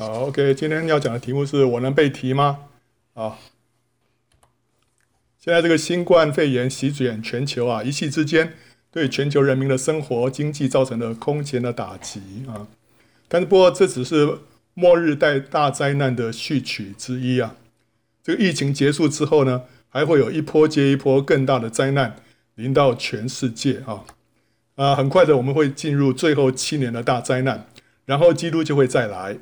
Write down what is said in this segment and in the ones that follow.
好，OK，今天要讲的题目是我能被提吗？啊，现在这个新冠肺炎席卷全球啊，一夕之间对全球人民的生活经济造成了空前的打击啊。但是不过这只是末日带大灾难的序曲之一啊。这个疫情结束之后呢，还会有一波接一波更大的灾难临到全世界啊。啊，很快的我们会进入最后七年的大灾难，然后基督就会再来。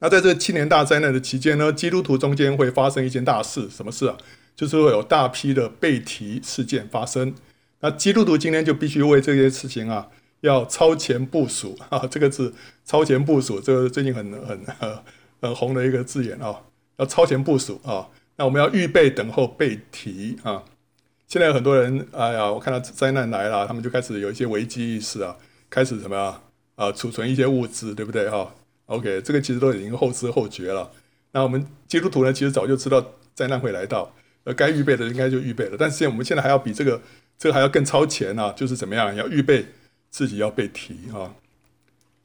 那在这七年大灾难的期间呢，基督徒中间会发生一件大事，什么事啊？就是会有大批的被提事件发生。那基督徒今天就必须为这些事情啊，要超前部署 啊。这个字“超前部署”，这个最近很很 很红的一个字眼啊，要超前部署啊。那我们要预备等候被提啊。现在有很多人，哎呀，我看到灾难来了，他们就开始有一些危机意识啊，开始什么啊？啊，储存一些物资，对不对哈？OK，这个其实都已经后知后觉了。那我们基督徒呢，其实早就知道灾难会来到，呃，该预备的应该就预备了。但是我们现在还要比这个这个还要更超前啊，就是怎么样，要预备自己要被提啊。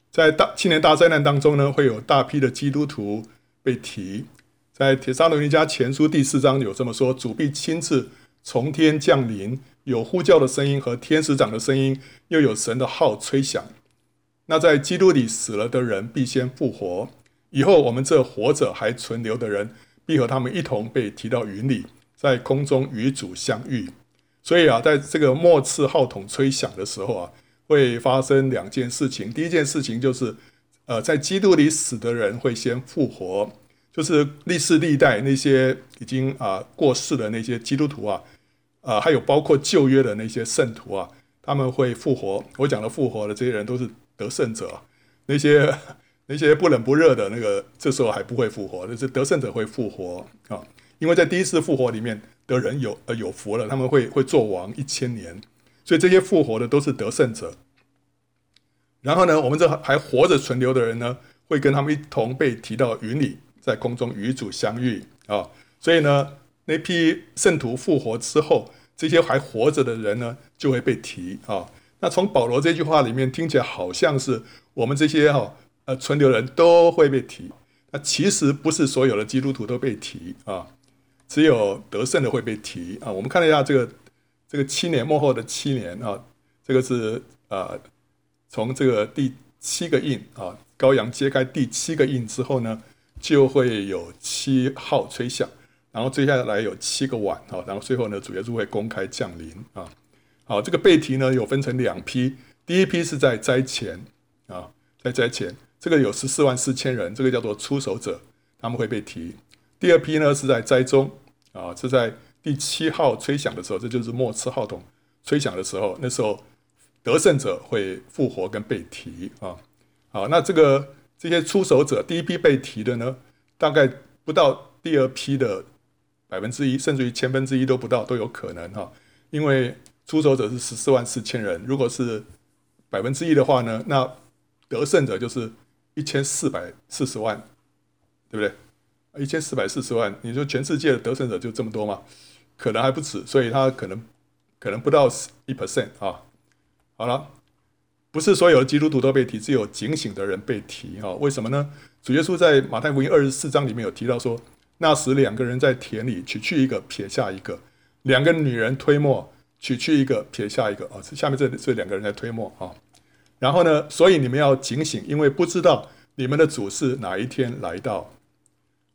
在大青年大灾难当中呢，会有大批的基督徒被提。在《帖撒罗尼迦前书》第四章有这么说：主必亲自从天降临，有呼叫的声音和天使长的声音，又有神的号吹响。那在基督里死了的人必先复活，以后我们这活着还存留的人，必和他们一同被提到云里，在空中与主相遇。所以啊，在这个末次号筒吹响的时候啊，会发生两件事情。第一件事情就是，呃，在基督里死的人会先复活，就是历世历代那些已经啊、过世的那些基督徒啊，啊、呃，还有包括旧约的那些圣徒啊，他们会复活。我讲的复活的这些人都是。得胜者，那些 那些不冷不热的那个，这时候还不会复活，就是得胜者会复活啊！因为在第一次复活里面的人有呃有福了，他们会会做王一千年，所以这些复活的都是得胜者。然后呢，我们这还活着存留的人呢，会跟他们一同被提到云里，在空中与主相遇啊！所以呢，那批圣徒复活之后，这些还活着的人呢，就会被提啊。那从保罗这句话里面听起来好像是我们这些哈呃存留人都会被提，那其实不是所有的基督徒都被提啊，只有得胜的会被提啊。我们看了一下这个这个七年末后的七年啊，这个是呃从这个第七个印啊，羔羊揭开第七个印之后呢，就会有七号吹响，然后接下来有七个碗啊，然后最后呢主耶稣会公开降临啊。好，这个被提呢有分成两批，第一批是在灾前啊，在灾前，这个有十四万四千人，这个叫做出手者，他们会被提。第二批呢是在灾中啊，是在第七号吹响的时候，这就是末次号筒吹响的时候，那时候得胜者会复活跟被提啊。好，那这个这些出手者，第一批被提的呢，大概不到第二批的百分之一，甚至于千分之一都不到都有可能哈，因为。出手者是十四万四千人，如果是百分之一的话呢，那得胜者就是一千四百四十万，对不对？一千四百四十万，你说全世界的得胜者就这么多吗？可能还不止，所以他可能可能不到一 percent 啊。好了，不是所有的基督徒都被提，只有警醒的人被提啊。为什么呢？主耶稣在马太福音二十四章里面有提到说，那时两个人在田里取去一个，撇下一个，两个女人推磨。取去一个，撇下一个啊！下面这这两个人在推磨啊。然后呢，所以你们要警醒，因为不知道你们的主是哪一天来到。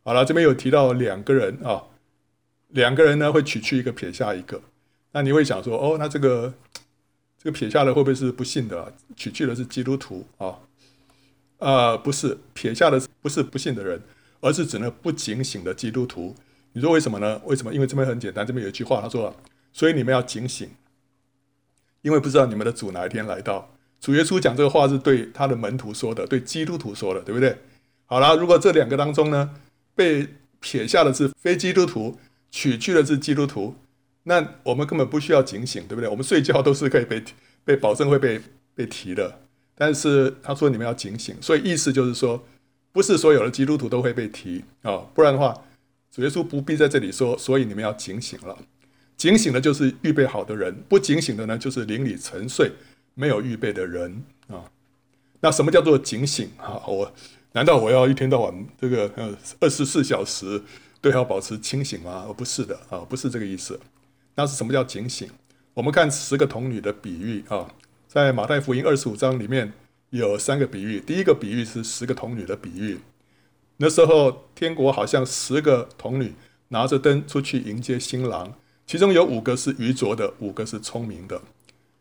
好了，这边有提到两个人啊，两个人呢会取去一个，撇下一个。那你会想说，哦，那这个这个撇下的会不会是不信的？取去的是基督徒啊？呃，不是，撇下的不是不信的人，而是指那不警醒的基督徒。你说为什么呢？为什么？因为这边很简单，这边有一句话，他说。所以你们要警醒，因为不知道你们的主哪一天来到。主耶稣讲这个话是对他的门徒说的，对基督徒说的，对不对？好了，如果这两个当中呢，被撇下的是非基督徒，取去的是基督徒，那我们根本不需要警醒，对不对？我们睡觉都是可以被被保证会被被提的。但是他说你们要警醒，所以意思就是说，不是所有的基督徒都会被提啊、不然的话，主耶稣不必在这里说，所以你们要警醒了。警醒的，就是预备好的人；不警醒的呢，就是灵里沉睡、没有预备的人啊。那什么叫做警醒啊？我难道我要一天到晚这个呃二十四小时都要保持清醒吗？不是的啊，不是这个意思。那是什么叫警醒？我们看十个童女的比喻啊，在马太福音二十五章里面有三个比喻。第一个比喻是十个童女的比喻。那时候天国好像十个童女拿着灯出去迎接新郎，其中有五个是愚拙的，五个是聪明的。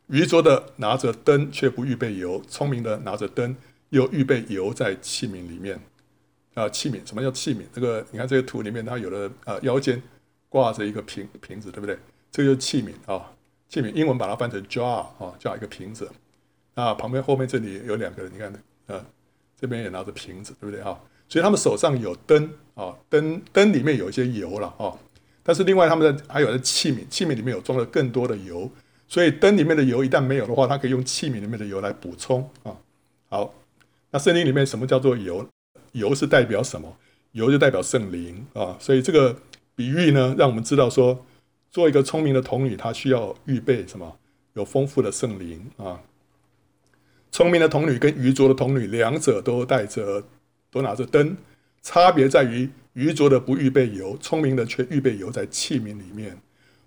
愚拙的拿着灯却不预备油，聪明的拿着灯又预备油在器皿里面。啊，器皿，什么叫器皿？这个你看这个图里面，它有的啊腰间挂着一个瓶瓶子，对不对？这个就是器皿啊，器皿，英文把它翻成 jar 啊，叫一个瓶子。啊，旁边后面这里有两个人，你看，啊，这边也拿着瓶子，对不对啊？所以他们手上有灯啊，灯灯里面有一些油了啊，但是另外他们的还有的器皿，器皿里面有装了更多的油。所以灯里面的油一旦没有的话，它可以用器皿里面的油来补充啊。好，那圣经里面什么叫做油？油是代表什么？油就代表圣灵啊。所以这个比喻呢，让我们知道说，做一个聪明的童女，她需要预备什么？有丰富的圣灵啊。聪明的童女跟愚拙的童女，两者都带着，都拿着灯，差别在于愚拙的不预备油，聪明的却预备油在器皿里面。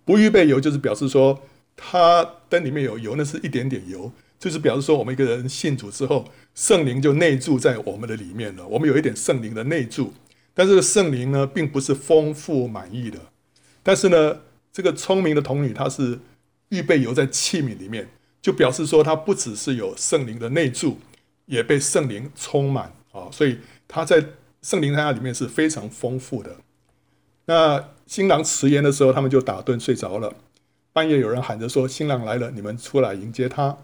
不预备油就是表示说。它灯里面有油，那是一点点油，就是表示说我们一个人信主之后，圣灵就内住在我们的里面了。我们有一点圣灵的内住，但是圣灵呢，并不是丰富满意的。但是呢，这个聪明的童女，她是预备油在器皿里面，就表示说她不只是有圣灵的内住，也被圣灵充满啊，所以她在圣灵在那里面是非常丰富的。那新郎迟延的时候，他们就打盹睡着了。半夜有人喊着说：“新郎来了，你们出来迎接他。”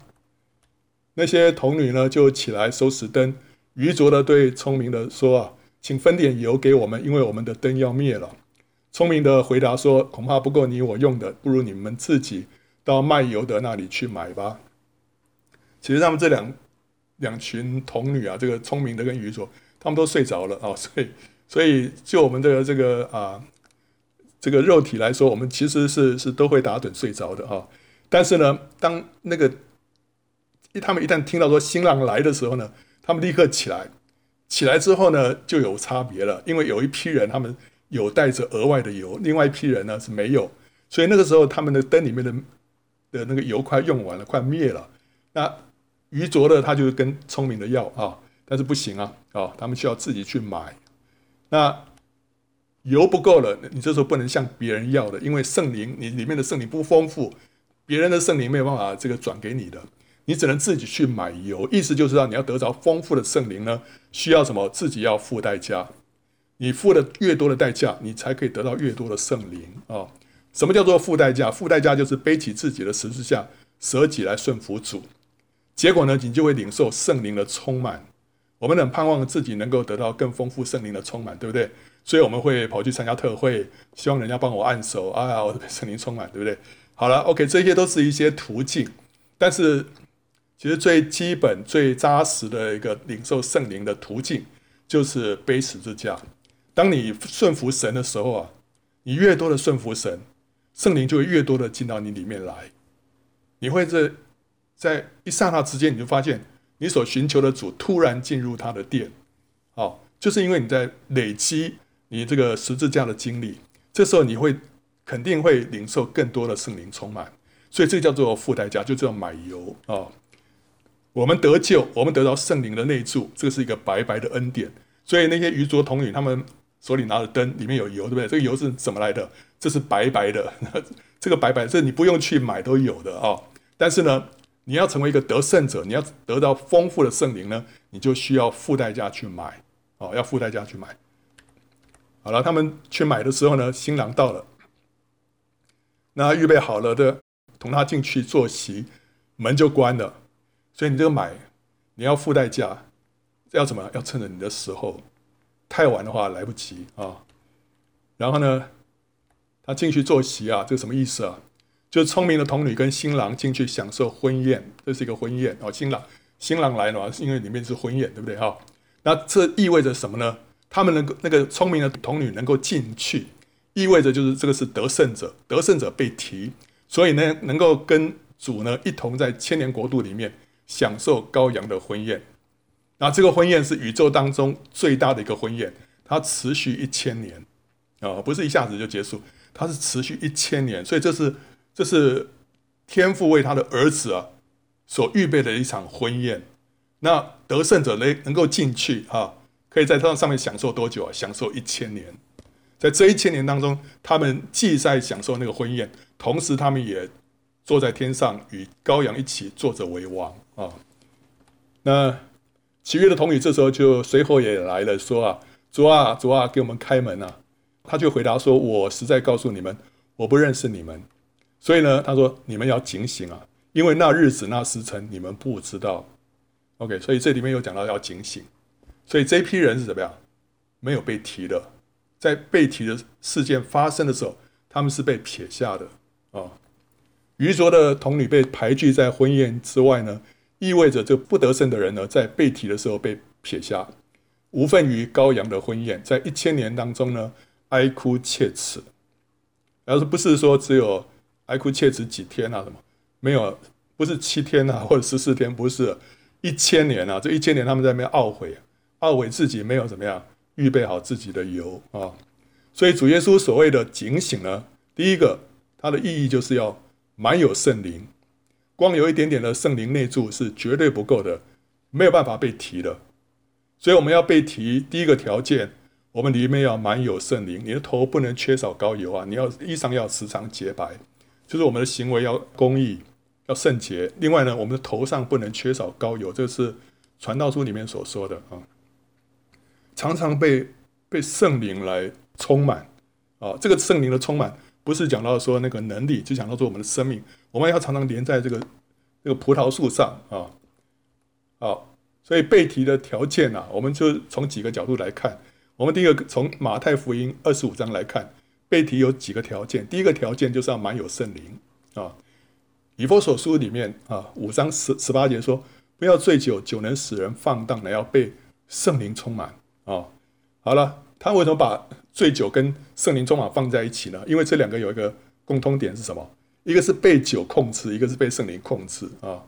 那些童女呢，就起来收拾灯。愚拙的对聪明的说：“啊，请分点油给我们，因为我们的灯要灭了。”聪明的回答说：“恐怕不够你我用的，不如你们自己到卖油的那里去买吧。”其实他们这两两群童女啊，这个聪明的跟愚拙，他们都睡着了啊，所以，所以就我们的这个啊。这个肉体来说，我们其实是是都会打盹睡着的哈。但是呢，当那个他们一旦听到说新郎来的时候呢，他们立刻起来。起来之后呢，就有差别了，因为有一批人他们有带着额外的油，另外一批人呢是没有。所以那个时候他们的灯里面的的那个油快用完了，快灭了。那愚拙的他就跟聪明的要啊，但是不行啊啊，他们需要自己去买。那。油不够了，你这时候不能向别人要的，因为圣灵你里面的圣灵不丰富，别人的圣灵没有办法这个转给你的，你只能自己去买油。意思就是说，你要得着丰富的圣灵呢，需要什么？自己要付代价。你付的越多的代价，你才可以得到越多的圣灵啊。什么叫做付代价？付代价就是背起自己的十字架，舍己来顺服主。结果呢，你就会领受圣灵的充满。我们很盼望自己能够得到更丰富圣灵的充满，对不对？所以我们会跑去参加特会，希望人家帮我按手啊，我被圣灵充满，对不对？好了，OK，这些都是一些途径，但是其实最基本、最扎实的一个领受圣灵的途径，就是背十字架。当你顺服神的时候啊，你越多的顺服神，圣灵就会越多的进到你里面来。你会在在一刹那之间，你就发现你所寻求的主突然进入他的殿，哦，就是因为你在累积。你这个十字架的经历，这时候你会肯定会领受更多的圣灵充满，所以这叫做付代价，就叫买油啊、哦。我们得救，我们得到圣灵的内住，这是一个白白的恩典。所以那些愚拙童女，他们手里拿着灯，里面有油，对不对？这个油是怎么来的？这是白白的，这个白白，这你不用去买都有的啊、哦。但是呢，你要成为一个得胜者，你要得到丰富的圣灵呢，你就需要付代价去买哦，要付代价去买。好了，他们去买的时候呢，新郎到了，那预备好了的，同他进去坐席，门就关了。所以你这个买，你要付代价，要怎么？要趁着你的时候，太晚的话来不及啊。然后呢，他进去坐席啊，这个什么意思啊？就是聪明的童女跟新郎进去享受婚宴，这是一个婚宴哦。新郎新郎来了嘛，是因为里面是婚宴，对不对哈？那这意味着什么呢？他们能够那个聪明的童女能够进去，意味着就是这个是得胜者，得胜者被提，所以呢，能够跟主呢一同在千年国度里面享受羔羊的婚宴。那这个婚宴是宇宙当中最大的一个婚宴，它持续一千年啊，不是一下子就结束，它是持续一千年，所以这是这是天父为他的儿子啊所预备的一场婚宴。那得胜者能能够进去啊，可以在这上面享受多久啊？享受一千年。在这一千年当中，他们既在享受那个婚宴，同时他们也坐在天上与羔羊一起坐着为王啊。那其余的童女这时候就随后也来了，说啊，主啊，主啊，给我们开门啊！他就回答说：我实在告诉你们，我不认识你们。所以呢，他说你们要警醒啊，因为那日子那时辰你们不知道。OK，所以这里面有讲到要警醒。所以这批人是怎么样？没有被提的。在被提的事件发生的时候，他们是被撇下的啊、愚拙的童女被排拒在婚宴之外呢，意味着这不得胜的人呢，在被提的时候被撇下，无份于羔羊的婚宴，在一千年当中呢，哀哭切齿。而是不是说只有哀哭切齿几天啊？什么没有？不是七天啊，或者十四天？不是一千年啊！这一千年他们在那边懊悔，懊悔自己没有怎么样。预备好自己的油啊！所以主耶稣所谓的警醒呢，第一个，它的意义就是要满有圣灵，光有一点点的圣灵内住是绝对不够的，没有办法被提的。所以我们要被提，第一个条件，我们里面要满有圣灵，你的头不能缺少膏油啊！你要衣裳要时常洁白，就是我们的行为要公义，要圣洁。另外呢，我们的头上不能缺少膏油，这是传道书里面所说的啊。常常被被圣灵来充满啊！这个圣灵的充满不是讲到说那个能力，就讲到说我们的生命，我们要常常连在这个这个葡萄树上啊！好，所以被提的条件啊，我们就从几个角度来看。我们第一个从马太福音二十五章来看，被提有几个条件。第一个条件就是要满有圣灵啊！以弗所书里面啊五章十十八节说：不要醉酒，酒能使人放荡的，要被圣灵充满。啊，好了，他为什么把醉酒跟圣灵充满放在一起呢？因为这两个有一个共通点是什么？一个是被酒控制，一个是被圣灵控制啊、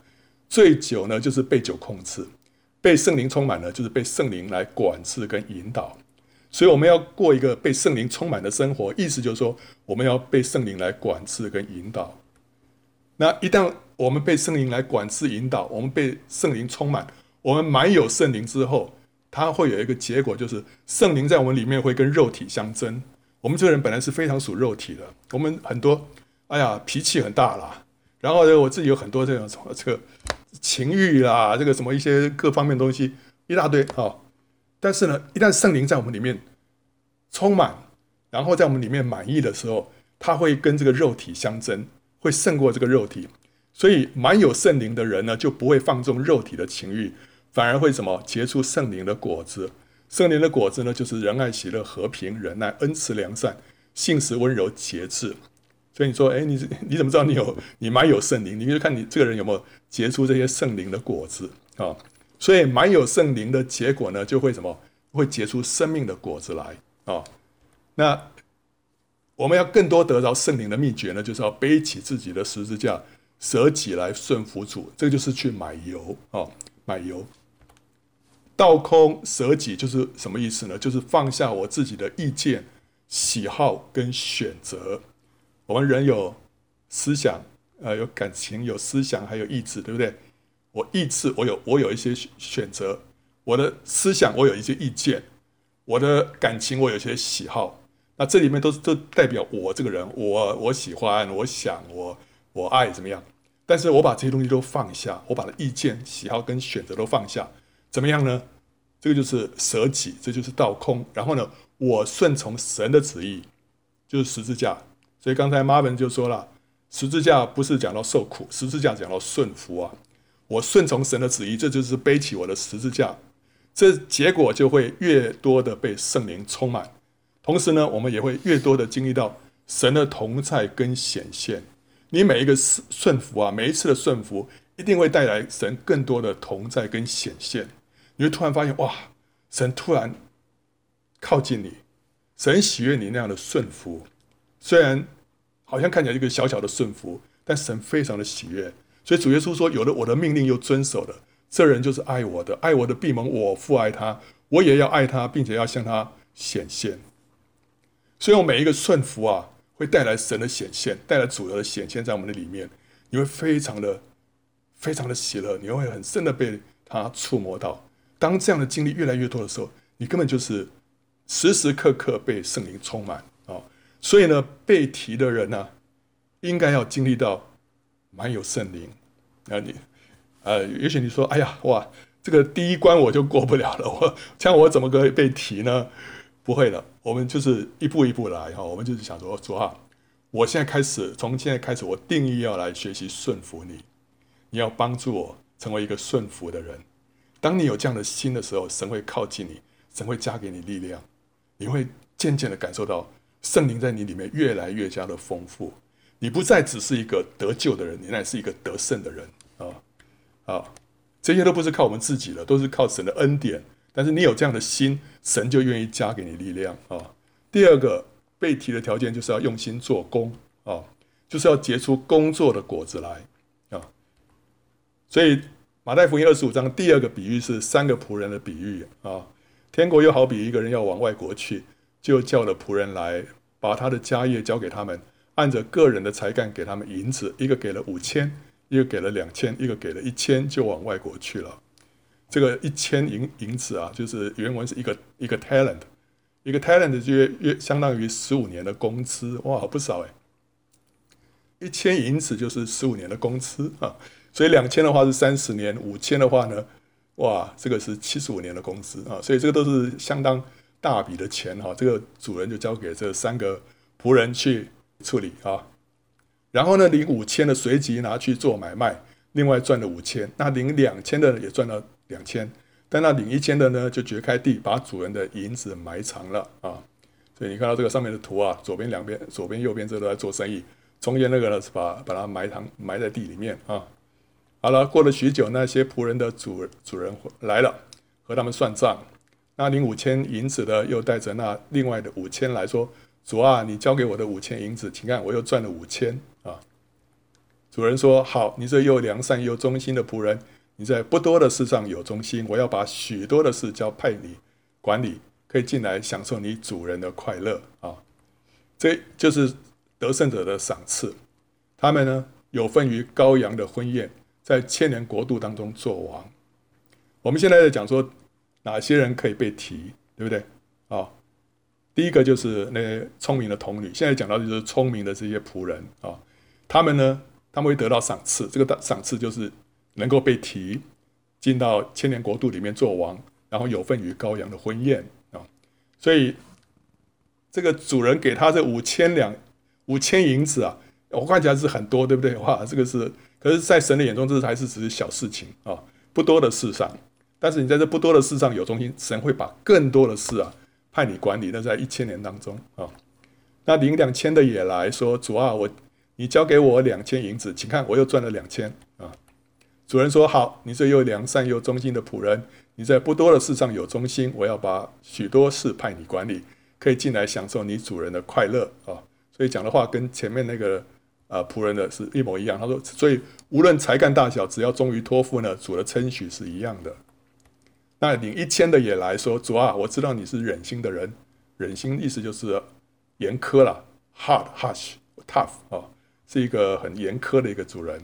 醉酒呢，就是被酒控制；被圣灵充满呢，就是被圣灵来管制跟引导。所以我们要过一个被圣灵充满的生活，意思就是说，我们要被圣灵来管制跟引导。那一旦我们被圣灵来管制引导，我们被圣灵充满，我们满有圣灵之后。它会有一个结果，就是圣灵在我们里面会跟肉体相争。我们这个人本来是非常属肉体的，我们很多，哎呀，脾气很大啦。然后呢，我自己有很多这种什么这个情欲啦，这个什么一些各方面东西一大堆啊。但是呢，一旦圣灵在我们里面充满，然后在我们里面满意的时候，它会跟这个肉体相争，会胜过这个肉体。所以满有圣灵的人呢，就不会放纵肉体的情欲。反而会什么结出圣灵的果子？圣灵的果子呢，就是仁爱、喜乐、和平、忍耐、恩慈、良善、信实、温柔、节制。所以你说，哎，你你怎么知道你有你满有圣灵？你就看你这个人有没有结出这些圣灵的果子啊？所以满有圣灵的结果呢，就会什么？会结出生命的果子来啊。那我们要更多得着圣灵的秘诀呢，就是要背起自己的十字架，舍己来顺服主。这个就是去买油啊，买油。倒空舍己就是什么意思呢？就是放下我自己的意见、喜好跟选择。我们人有思想，呃，有感情，有思想，还有意志，对不对？我意志，我有，我有一些选择；我的思想，我有一些意见；我的感情，我有一些喜好。那这里面都都代表我这个人，我我喜欢，我想，我我爱怎么样？但是我把这些东西都放下，我把的意见、喜好跟选择都放下。怎么样呢？这个就是舍己，这就是倒空。然后呢，我顺从神的旨意，就是十字架。所以刚才 Marvin 就说了，十字架不是讲到受苦，十字架讲到顺服啊。我顺从神的旨意，这就是背起我的十字架。这结果就会越多的被圣灵充满，同时呢，我们也会越多的经历到神的同在跟显现。你每一个顺服啊，每一次的顺服。一定会带来神更多的同在跟显现，你会突然发现哇，神突然靠近你，神喜悦你那样的顺服，虽然好像看起来一个小小的顺服，但神非常的喜悦。所以主耶稣说：“有了我的命令又遵守的，这人就是爱我的，爱我的必蒙我父爱他，我也要爱他，并且要向他显现。所以，我每一个顺服啊，会带来神的显现，带来主的显现在我们的里面，你会非常的、非常的喜乐，你会很深的被他触摸到。当这样的经历越来越多的时候，你根本就是时时刻刻被圣灵充满啊。所以呢，被提的人呢、应该要经历到满有圣灵。那你，呃，也许你说，哎呀，哇，这个第一关我就过不了了，我这样我怎么可以被提呢？不会的，我们就是一步一步来哈。我们就是想说，主啊，我现在开始，从现在开始，我定义要来学习顺服你。你要帮助我成为一个顺服的人。当你有这样的心的时候，神会靠近你，神会加给你力量，你会渐渐的感受到圣灵在你里面越来越加的丰富。你不再只是一个得救的人，你乃是一个得胜的人啊啊！这些都不是靠我们自己的，都是靠神的恩典。但是你有这样的心，神就愿意加给你力量啊。第二个被提的条件就是要用心做工啊，就是要结出工作的果子来啊。所以马太福音二十五章第二个比喻是三个仆人的比喻啊。天国又好比一个人要往外国去，就叫了仆人来，把他的家业交给他们，按着个人的才干给他们银子，一个给了五千，一个给了两千，一个给了一千，就往外国去了。这个一千银银子啊，就是原文是一个一个 talent，一个 talent 就约约相当于十五年的工资，哇，不少哎！一千银子就是十五年的工资啊，所以两千的话是三十年，五千的话呢，哇，这个是七十五年的工资啊，所以这个都是相当大笔的钱哈。这个主人就交给这三个仆人去处理啊，然后呢，领五千的随即拿去做买卖，另外赚了五千，那领两千的也赚了。两千，但那领一千的呢，就掘开地，把主人的银子埋藏了啊。所以你看到这个上面的图啊，左边两边，左边右边这都在做生意，中间那个呢是把把它埋藏埋在地里面啊。好了，过了许久，那些仆人的主主人来了，和他们算账。那领五千银子的又带着那另外的五千来说：“主啊，你交给我的五千银子，请看我又赚了五千啊。”主人说：“好，你这又良善又忠心的仆人。”你在不多的事上有忠心，我要把许多的事交派你管理，可以进来享受你主人的快乐啊！这就是得胜者的赏赐。他们呢，有份于羔羊的婚宴，在千年国度当中作王。我们现在在讲说哪些人可以被提，对不对？第一个就是那些聪明的童女。现在讲到就是聪明的这些仆人啊，他们呢，他们会得到赏赐。这个赏赐就是。能够被提进到千年国度里面做王，然后有份于羔羊的婚宴啊，所以这个主人给他这五千两五千银子啊，我看起来是很多，对不对？哇，这个是，可是，在神的眼中，这还是只是小事情啊，不多的事上。但是你在这不多的事上有忠心，神会把更多的事啊派你管理。那在一千年当中啊，那领两千的也来说，主啊，我你交给我两千银子，请看我又赚了两千啊。主人说：“好，你这又良善又忠心的仆人，你在不多的事上有忠心，我要把许多事派你管理，可以进来享受你主人的快乐啊。”所以讲的话跟前面那个呃仆人的是一模一样。他说：“所以无论才干大小，只要忠于托付呢，主的称许是一样的。”那领一千的也来说：“主啊，我知道你是忍心的人，忍心意思就是严苛了，hard、harsh、tough 啊，是一个很严苛的一个主人。”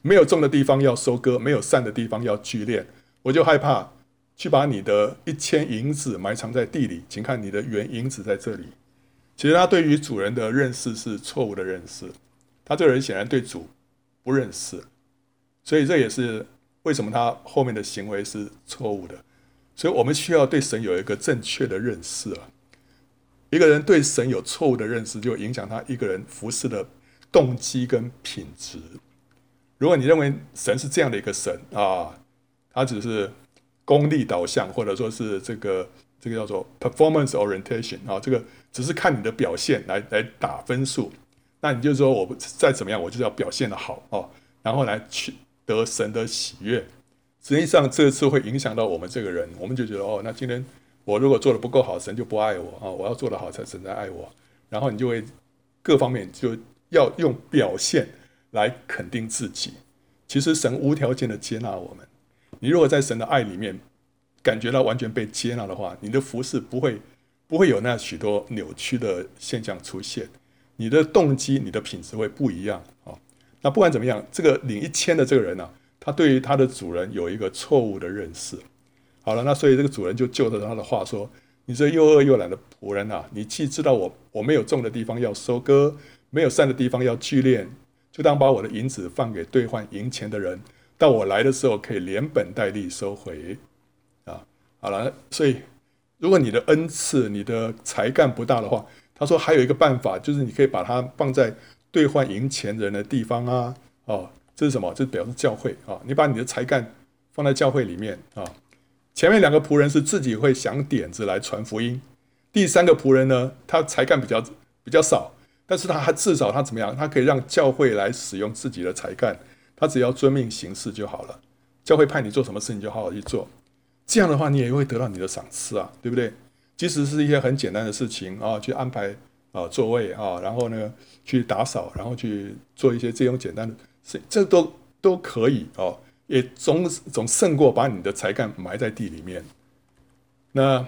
没有种的地方要收割，没有善的地方要聚敛。我就害怕去把你的一千银子埋藏在地里，请看你的原银子在这里。其实他对于主人的认识是错误的认识，他这个人显然对主不认识，所以这也是为什么他后面的行为是错误的。所以我们需要对神有一个正确的认识啊。一个人对神有错误的认识，就影响他一个人服侍的动机跟品质。如果你认为神是这样的一个神啊，他只是功利导向，或者说是这个这个叫做 performance orientation 啊，这个只是看你的表现来来打分数，那你就说我再怎么样，我就要表现得好哦，然后来去得神的喜悦。实际上这次会影响到我们这个人，我们就觉得哦，那今天我如果做得不够好，神就不爱我啊，我要做得好才神才爱我，然后你就会各方面就要用表现来肯定自己，其实神无条件的接纳我们，你如果在神的爱里面感觉到完全被接纳的话，你的服饰不会不会有那许多扭曲的现象出现，你的动机、你的品质会不一样啊。那不管怎么样，这个领一千的这个人呢、他对于他的主人有一个错误的认识。好了，那所以这个主人就就着他的话说：“你这又饿又懒的仆人啊，你既知道我我没有种的地方要收割，没有善的地方要聚敛，就当把我的银子放给兑换银钱的人，到我来的时候可以连本带利收回。”啊，好了，所以如果你的恩赐、你的才干不大的话，他说还有一个办法，就是你可以把它放在兑换银钱人的地方啊。哦，这是什么？这表示教会啊，你把你的才干放在教会里面啊。前面两个仆人是自己会想点子来传福音，第三个仆人呢，他才干比较比较少，但是他还至少他怎么样？他可以让教会来使用自己的才干，他只要遵命行事就好了。教会派你做什么事，你就好好去做。这样的话，你也会得到你的赏赐啊，对不对？即使是一些很简单的事情啊，去安排啊座位啊，然后呢去打扫，然后去做一些这种简单的事，这都都可以哦。也总总胜过把你的才干埋在地里面。那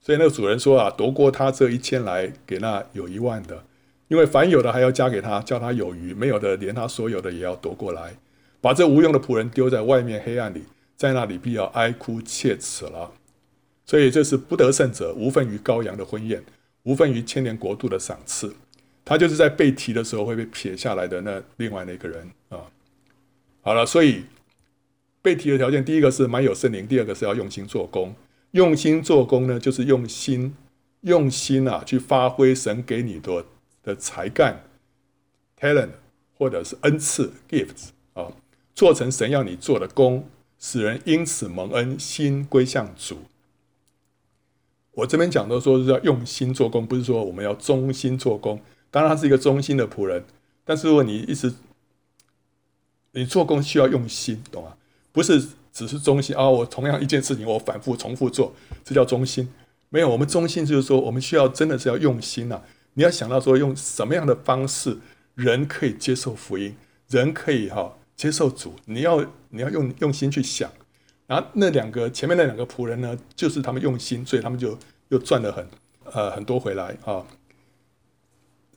所以那个主人说啊，夺过他这一千来，给那有一万的，因为凡有的还要加给他，叫他有余；没有的，连他所有的也要夺过来，把这无用的仆人丢在外面黑暗里，在那里必要哀哭切齿了。所以这是不得胜者无分于羔羊的婚宴，无分于千年国度的赏赐。他就是在被提的时候会被撇下来的那另外那个人啊。好了，所以。被提的条件，第一个是满有圣灵，第二个是要用心做工。用心做工呢，就是用心、用心啊，去发挥神给你的的才干 （talent） 或者是恩赐 （gifts） 啊，做成神要你做的工，使人因此蒙恩，心归向主。我这边讲的说是要用心做工，不是说我们要忠心做工。当然，他是一个忠心的仆人，但是如果你一直你做工需要用心，懂吗？不是只是忠心啊！我同样一件事情，我反复重复做，这叫忠心。没有，我们忠心就是说，我们需要真的是要用心呐、啊。你要想到说，用什么样的方式，人可以接受福音，人可以哈、接受主。你要你要用用心去想。然后那两个前面那两个仆人呢，就是他们用心，所以他们就又赚了很呃很多回来啊、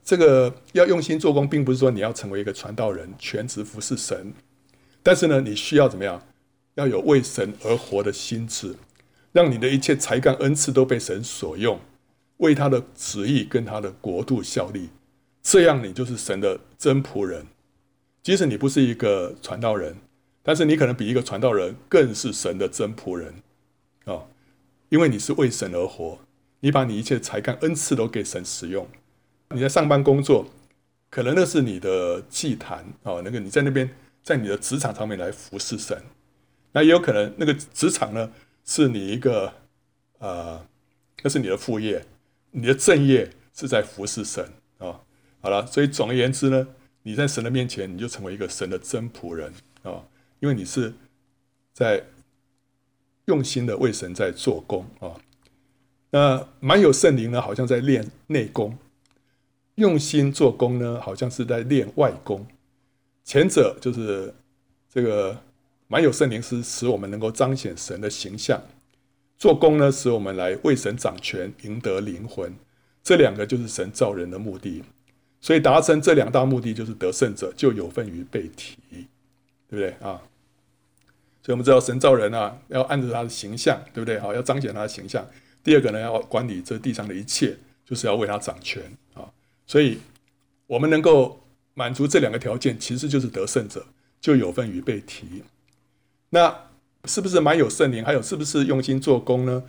这个要用心做工，并不是说你要成为一个传道人，全职服侍神。但是呢，你需要怎么样？要有为神而活的心志，让你的一切才干恩赐都被神所用，为他的旨意跟他的国度效力。这样你就是神的真仆人。即使你不是一个传道人，但是你可能比一个传道人更是神的真仆人啊、因为你是为神而活，你把你一切才干恩赐都给神使用。你在上班工作，可能那是你的祭坛啊、那个你在那边。在你的职场上面来服侍神，那也有可能那个职场呢，是你一个呃，那是你的副业，你的正业是在服侍神啊、好了，所以总而言之呢，你在神的面前，你就成为一个神的真仆人啊、因为你是在用心的为神在做工啊、那满有圣灵呢，好像在练内功；用心做工呢，好像是在练外功。前者就是这个满有圣灵，是使我们能够彰显神的形象；做工呢，使我们来为神掌权，赢得灵魂。这两个就是神造人的目的。所以达成这两大目的，就是得胜者就有份于被提，对不对啊？所以我们知道神造人啊，要按照他的形象，对不对？好，要彰显他的形象。第二个呢，要管理这地上的一切，就是要为他掌权啊。所以我们能够。满足这两个条件，其实就是得胜者，就有份于被提。那是不是蛮有圣灵？还有是不是用心做工呢？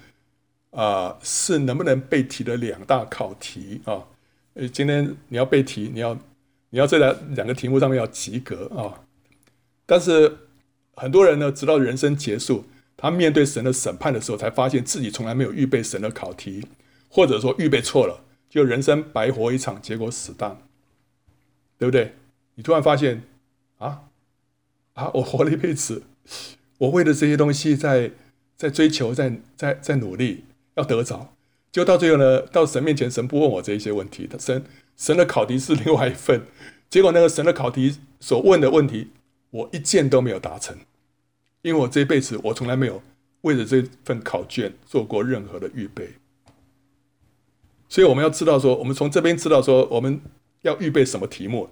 啊、是能不能被提的两大考题啊？呃，今天你要被提，你要你要这两两个题目上面要及格啊。但是很多人呢，直到人生结束，他面对神的审判的时候，才发现自己从来没有预备神的考题，或者说预备错了，就人生白活一场，结果死当。对不对？你突然发现，啊啊！我活了一辈子，我为了这些东西在在追求，在在在努力，要得着，就到最后呢，到神面前，神不问我这一些问题，神神的考题是另外一份。结果那个神的考题所问的问题，我一件都没有达成，因为我这辈子我从来没有为了这份考卷做过任何的预备。所以我们要知道说，我们从这边知道说，我们要预备什么题目。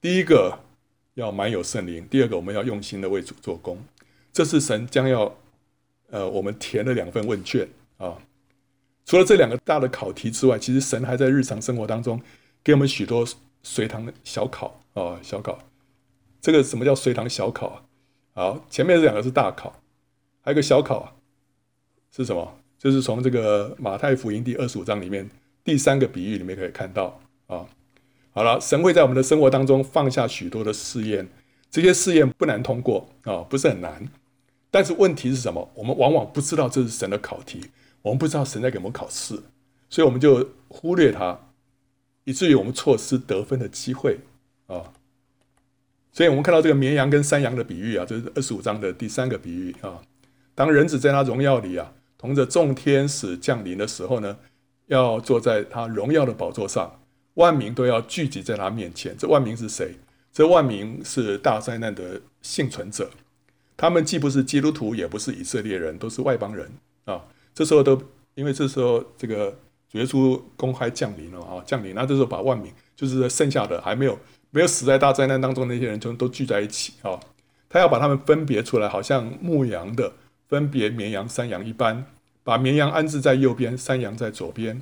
第一个要满有圣灵，第二个我们要用心的为主做工。这是神将要呃我们填的两份问卷啊。除了这两个大的考题之外，其实神还在日常生活当中给我们许多随堂的小考啊，小考。这个什么叫随堂小考啊？好，前面这两个是大考，还有一个小考啊，是什么？就是从这个马太福音第二十五章里面第三个比喻里面可以看到啊。好了，神会在我们的生活当中放下许多的试验，这些试验不难通过啊，不是很难。但是问题是什么？我们往往不知道这是神的考题。我们不知道神在给我们考试，所以我们就忽略它，以至于我们错失得分的机会啊。所以我们看到这个绵羊跟山羊的比喻啊，这是二十五章的第三个比喻啊。当人子在他荣耀里啊，同着众天使降临的时候呢，要坐在他荣耀的宝座上，万民都要聚集在他面前。这万民是谁？这万民是大灾难的幸存者，他们既不是基督徒，也不是以色列人，都是外邦人啊。这时候都因为这时候这个主耶稣公开降临了啊，降临，那这时候把万民就是剩下的还没有没有死在大灾难当中那些人，就都聚在一起啊，他要把他们分别出来，好像牧羊的分别绵羊山羊一般，把绵羊安置在右边，山羊在左边。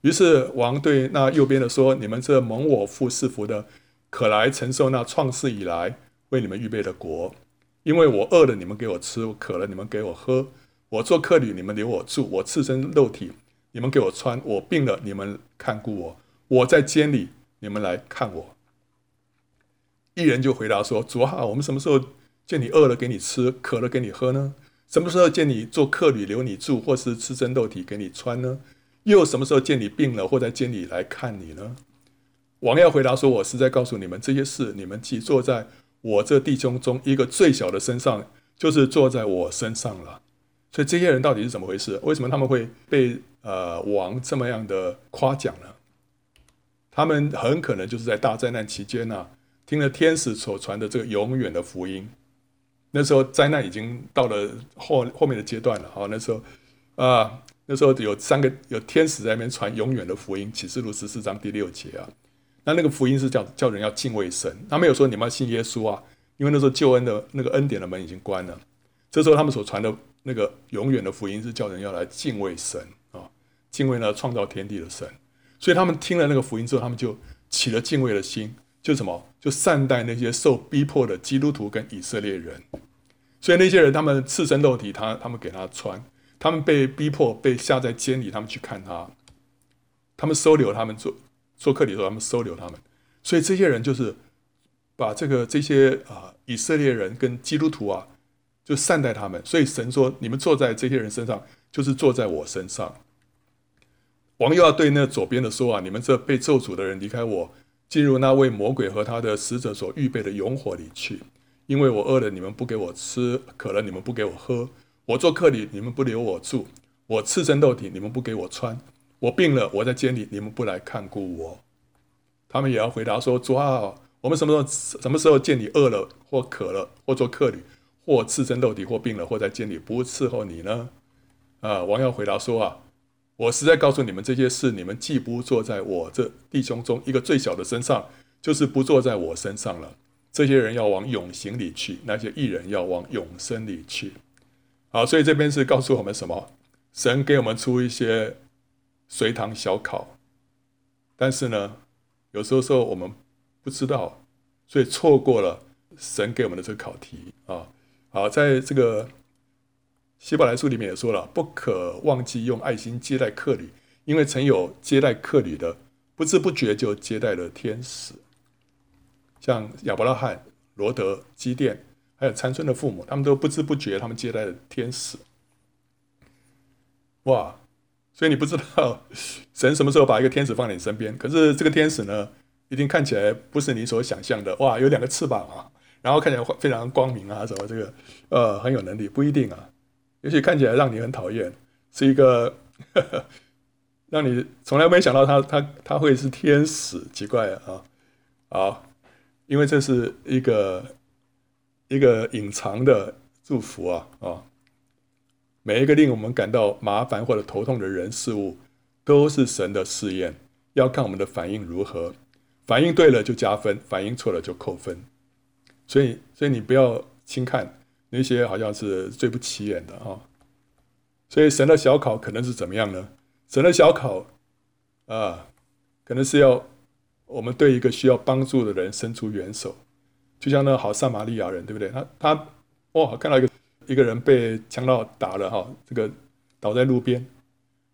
于是王对那右边的说：“你们这蒙我父赐福的，可来承受那创世以来为你们预备的国，因为我饿了，你们给我吃；我渴了，你们给我喝。”我做客旅，你们留我住；我赤身肉体，你们给我穿；我病了，你们看顾我；我在监里，你们来看我。一人就回答说：“主啊，我们什么时候见你饿了给你吃，渴了给你喝呢？什么时候见你做客旅留你住，或是吃蒸豆体给你穿呢？又什么时候见你病了或在监里来看你呢？”王要回答说：“我实在告诉你们，这些事你们既坐在我这弟兄中一个最小的身上，就是坐在我身上了。”所以这些人到底是怎么回事？为什么他们会被呃王这么样的夸奖呢？他们很可能就是在大灾难期间呢、听了天使所传的这个永远的福音。那时候灾难已经到了后后面的阶段了。好，那时候啊、那时候有三个有天使在那边传永远的福音，启示录十四章第六节啊。那那个福音是叫叫人要敬畏神。他没有说你们要信耶稣啊，因为那时候救恩的那个恩典的门已经关了。这时候他们所传的。那个永远的福音是叫人要来敬畏神啊，敬畏那创造天地的神。所以他们听了那个福音之后，他们就起了敬畏的心，就什么，就善待那些受逼迫的基督徒跟以色列人。所以那些人，他们赤身露体，他他们给他穿；他们被逼迫，被下在监里，他们去看他；他们收留他们做做客的时候，他们收留他们。所以这些人就是把这个这些啊以色列人跟基督徒啊。就善待他们，所以神说：“你们坐在这些人身上，就是坐在我身上。”王又要对那左边的说：“啊，你们这被咒诅的人，离开我，进入那位魔鬼和他的使者所预备的永火里去。因为我饿了，你们不给我吃；渴了，你们不给我喝；我做客旅，你们不留我住；我赤身露体，你们不给我穿；我病了，我在监里，你们不来看顾我。”他们也要回答说：“主啊，我们什么时候什么时候见你饿了或渴了或做客旅？”或赤身露体，或病了，或在监里不伺候你呢？啊，王要回答说啊，我实在告诉你们这些事，你们既不坐在我这弟兄中一个最小的身上，就是不坐在我身上了。这些人要往永刑里去，那些义人要往永生里去。好，所以这边是告诉我们什么？神给我们出一些随堂小考，但是呢，有时候说我们不知道，所以错过了神给我们的这个考题啊。好，在这个希伯来书里面也说了，不可忘记用爱心接待客旅，因为曾有接待客旅的，不知不觉就接待了天使。像亚伯拉罕、罗德、基甸，还有参孙的父母，他们都不知不觉，他们接待了天使。哇！所以你不知道神什么时候把一个天使放在你身边，可是这个天使呢，一定看起来不是你所想象的。哇，有两个翅膀啊！然后看起来非常光明啊，什么这个呃很有能力，不一定啊。也许看起来让你很讨厌，是一个呵呵 让你从来没想到他他他会是天使，奇怪啊！好，因为这是一个一个隐藏的祝福啊啊！每一个令我们感到麻烦或者头痛的人事物，都是神的试验，要看我们的反应如何。反应对了就加分，反应错了就扣分。所以，所以你不要轻看那些好像是最不起眼的啊。所以，神的小考可能是怎么样呢？神的小考啊，可能是要我们对一个需要帮助的人伸出援手，就像那好撒玛利亚人，对不对？他他哇，看到一个一个人被强盗打了哈，这个倒在路边，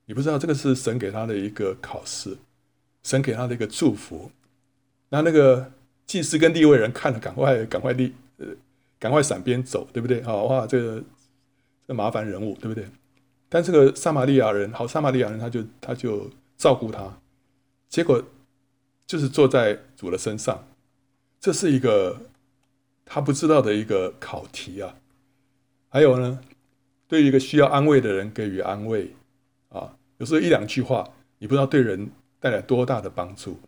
你不知道这个是神给他的一个考试，神给他的一个祝福。那那个祭司跟立位人看了，赶快赶快立呃，赶快闪边走，对不对？好哇，这个这麻烦人物，对不对？但这个撒玛利亚人，好撒玛利亚人，他就他就照顾他，结果就是坐在主的身上，这是一个他不知道的一个考题啊。还有呢，对于一个需要安慰的人给予安慰啊，有时候一两句话，你不知道对人带来多大的帮助。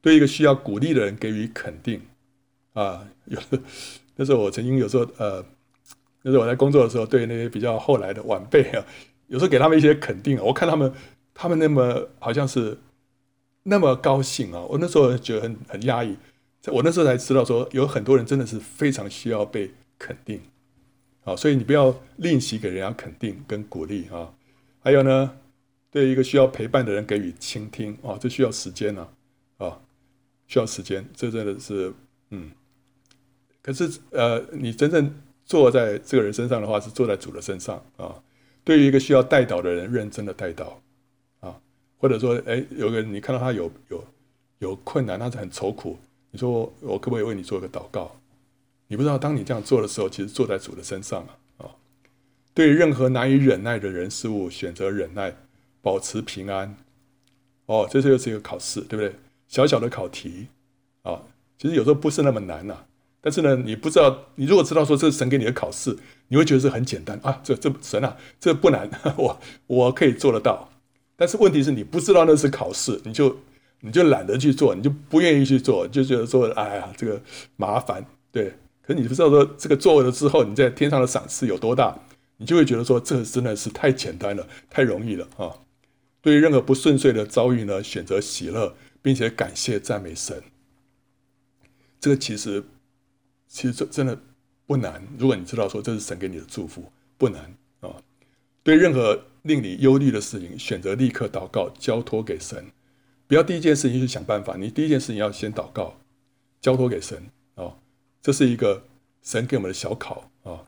对一个需要鼓励的人给予肯定啊，有的那时候我曾经有时候呃。就是我在工作的时候，对那些比较后来的晚辈啊，有时候给他们一些肯定啊，我看他们，他们那么好像是那么高兴啊，我那时候觉得很很压抑。我那时候才知道说，有很多人真的是非常需要被肯定啊，所以你不要吝惜给人家肯定跟鼓励啊。还有呢，对一个需要陪伴的人给予倾听啊，这需要时间呢啊，需要时间，这真的是嗯。可是呃，你真正。坐在这个人身上的话，是坐在主的身上啊。对于一个需要带导的人，认真的带导啊，或者说，哎，有个人你看到他有有有困难，他是很愁苦，你说我可不可以为你做一个祷告？你不知道，当你这样做的时候，其实坐在主的身上啊。对于任何难以忍耐的人事物，选择忍耐，保持平安。哦，这就是一个考试，对不对？小小的考题啊，其实有时候不是那么难呐。但是呢，你不知道，你如果知道说这是神给你的考试，你会觉得这很简单啊，这这神啊，这不难，我我可以做得到。但是问题是你不知道那是考试，你就你就懒得去做，你就不愿意去做，就觉得说，哎呀，这个麻烦，对。可是你不知道说这个做了之后，你在天上的赏赐有多大，你就会觉得说，这真的是太简单了，太容易了啊。对于任何不顺遂的遭遇呢，选择喜乐，并且感谢赞美神，这个其实。其实这真的不难，如果你知道说这是神给你的祝福，不难啊。对任何令你忧虑的事情，选择立刻祷告，交托给神。不要第一件事情去想办法，你第一件事情要先祷告，交托给神啊。这是一个神给我们的小考啊。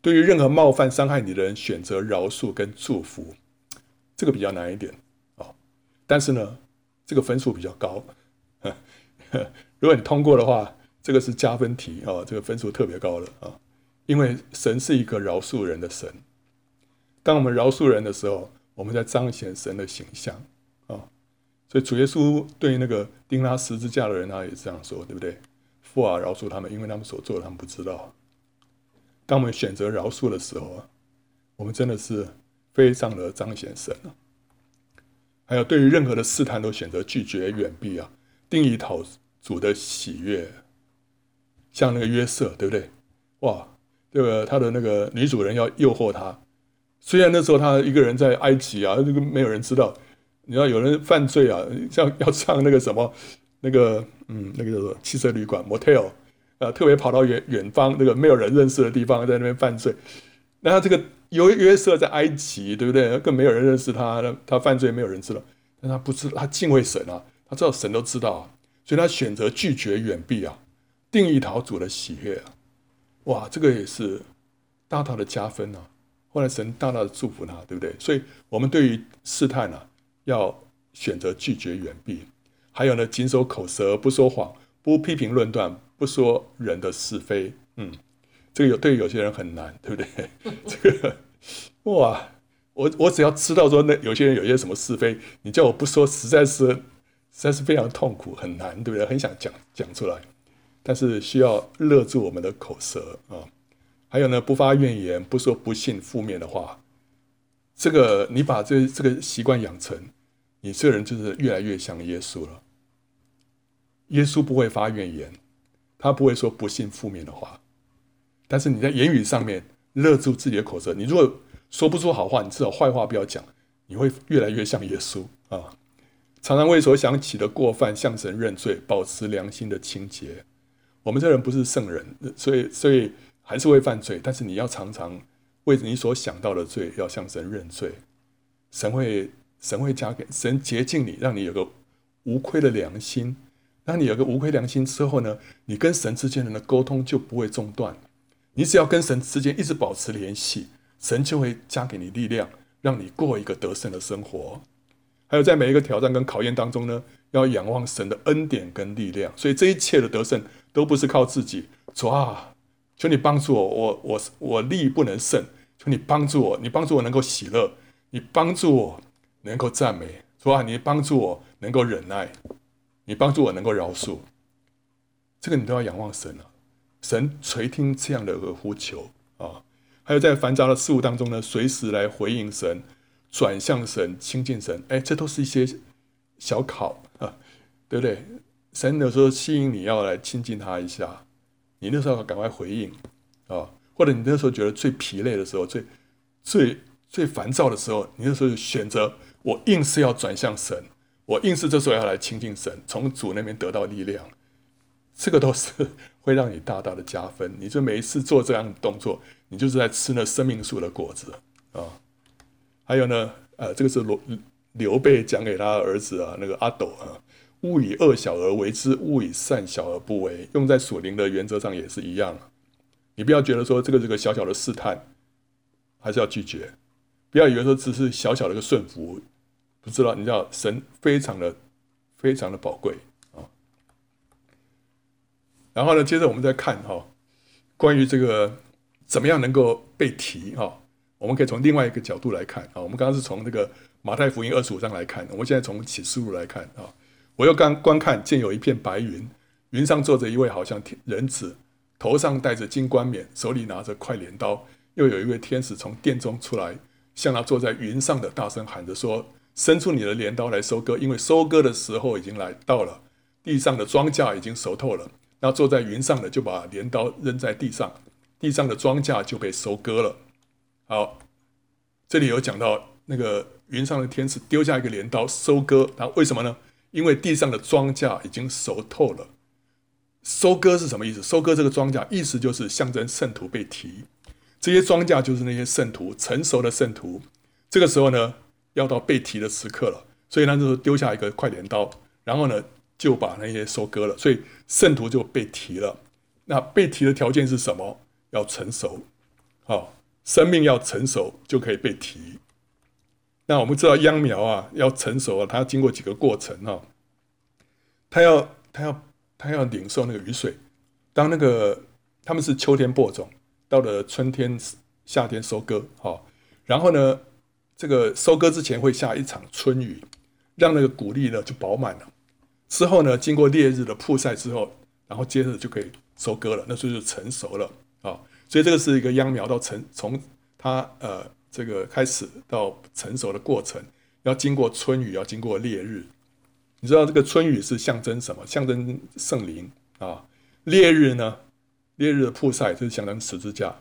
对于任何冒犯、伤害你的人，选择饶恕跟祝福，这个比较难一点啊。但是呢，这个分数比较高。如果你通过的话。这个是加分题啊，这个分数特别高了啊，因为神是一个饶恕人的神。当我们饶恕人的时候，我们在彰显神的形象啊。所以主耶稣对那个钉他十字架的人，他也这样说，对不对？父啊，饶恕他们，因为他们所做的，他们不知道。当我们选择饶恕的时候啊，我们真的是非常的彰显神啊。还有，对于任何的试探，都选择拒绝、远避啊，定义讨主的喜悦。像那个约瑟，对不对？哇，这个他的那个女主人要诱惑他，虽然那时候他一个人在埃及啊，这个没有人知道。你知道有人犯罪啊，像 要上那个什么，那个嗯，那个叫做汽车旅馆 motel 啊，特别跑到远远方那个没有人认识的地方，在那边犯罪。那他这个由约瑟在埃及，对不对？更没有人认识他，他犯罪没有人知道，但他不知，他敬畏神啊，他知道神都知道啊，所以他选择拒绝远避啊。定义讨主的喜悦啊，哇，这个也是大大的加分啊！后来神大大的祝福他，对不对？所以，我们对于试探啊，要选择拒绝远避。还有呢，谨守口舌，不说谎，不批评论断，不说人的是非。嗯，这个有对于有些人很难，对不对？这个哇，我我只要知道说那有些人有些什么是非，你叫我不说，实在是实在是非常痛苦，很难，对不对？很想讲讲出来。但是需要勒住我们的口舌啊，还有呢，不发怨言，不说不信负面的话。这个你把这这个习惯养成，你这个人就是越来越像耶稣了。耶稣不会发怨言，他不会说不信负面的话。但是你在言语上面勒住自己的口舌。你如果说不出好话，你至少坏话不要讲，你会越来越像耶稣啊！常常为所想起的过犯向神认罪，保持良心的清洁。我们这人不是圣人，所以所以还是会犯罪。但是你要常常为你所想到的罪，要向神认罪。神会神会加给神洁净你，让你有个无亏的良心。当你有个无亏良心之后呢，你跟神之间人的沟通就不会中断。你只要跟神之间一直保持联系，神就会加给你力量，让你过一个得胜的生活。还有在每一个挑战跟考验当中呢，要仰望神的恩典跟力量。所以这一切的得胜都不是靠自己。主啊，求你帮助我，我我我力不能胜，求你帮助我，你帮助我能够喜乐，你帮助我能够赞美。主啊，你帮助我能够忍耐。你帮助我能够饶恕，这个你都要仰望神了。神垂听这样的一个呼求啊！还有在繁杂的事物当中呢，随时来回应神，转向神，亲近神。哎，这都是一些小考啊，对不对？神有时候吸引你要来亲近他一下，你那时候赶快回应啊！或者你那时候觉得最疲累的时候，最最最烦躁的时候，你那时候选择我硬是要转向神。我硬是这时候要来亲近神，从主那边得到力量，这个都是会让你大大的加分。你就每一次做这样的动作，你就是在吃那生命树的果子啊。还有呢，呃，这个是罗刘备讲给他儿子啊，那个阿斗啊，勿以恶小而为之，勿以善小而不为。用在属灵的原则上也是一样。你不要觉得说这个这个小小的试探，还是要拒绝。不要以为说只是小小的一个顺服。不知道，你知道神非常的、非常的宝贵啊。然后呢，接着我们再看哈，关于这个怎么样能够被提哈，我们可以从另外一个角度来看啊。我们刚刚是从这个马太福音二十五章来看，我们现在从启示录来看啊。我又刚观看，见有一片白云，云上坐着一位好像天人子，头上戴着金冠冕，手里拿着快镰刀，又有一位天使从殿中出来，向那坐在云上的大声喊着说。伸出你的镰刀来收割，因为收割的时候已经来到了，地上的庄稼已经熟透了。那坐在云上的就把镰刀扔在地上，地上的庄稼就被收割了。好，这里有讲到那个云上的天使丢下一个镰刀收割，那为什么呢？因为地上的庄稼已经熟透了。收割是什么意思？收割这个庄稼，意思就是象征圣徒被提，这些庄稼就是那些圣徒，成熟的圣徒。这个时候呢，要到被提的时刻了，所以呢就丢下一个快镰刀，然后呢就把那些收割了，所以圣徒就被提了。那被提的条件是什么？要成熟，好，生命要成熟就可以被提。那我们知道秧苗啊要成熟啊，它要经过几个过程哈，它要它要它要领受那个雨水。当那个他们是秋天播种，到了春天夏天收割，好，然后呢，这个收割之前会下一场春雨，让那个谷粒呢就饱满了。之后呢，经过烈日的曝晒之后，然后接着就可以收割了，那所以就成熟了啊。所以这个是一个秧苗到成从它呃这个开始到成熟的过程，要经过春雨，要经过烈日。你知道这个春雨是象征什么？象征圣灵啊。烈日呢，烈日的曝晒就是象征十字架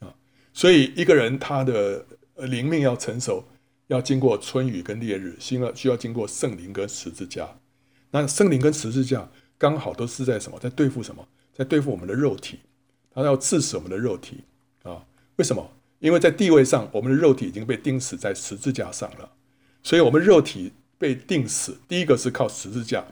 啊。所以一个人他的。灵命要成熟，要经过春雨跟烈日，需要需要经过圣灵跟十字架。那圣灵跟十字架刚好都是在什么？在对付什么？在对付我们的肉体，它要致死我们的肉体啊！为什么？因为在地位上，我们的肉体已经被钉死在十字架上了，所以我们肉体被钉死。第一个是靠十字架，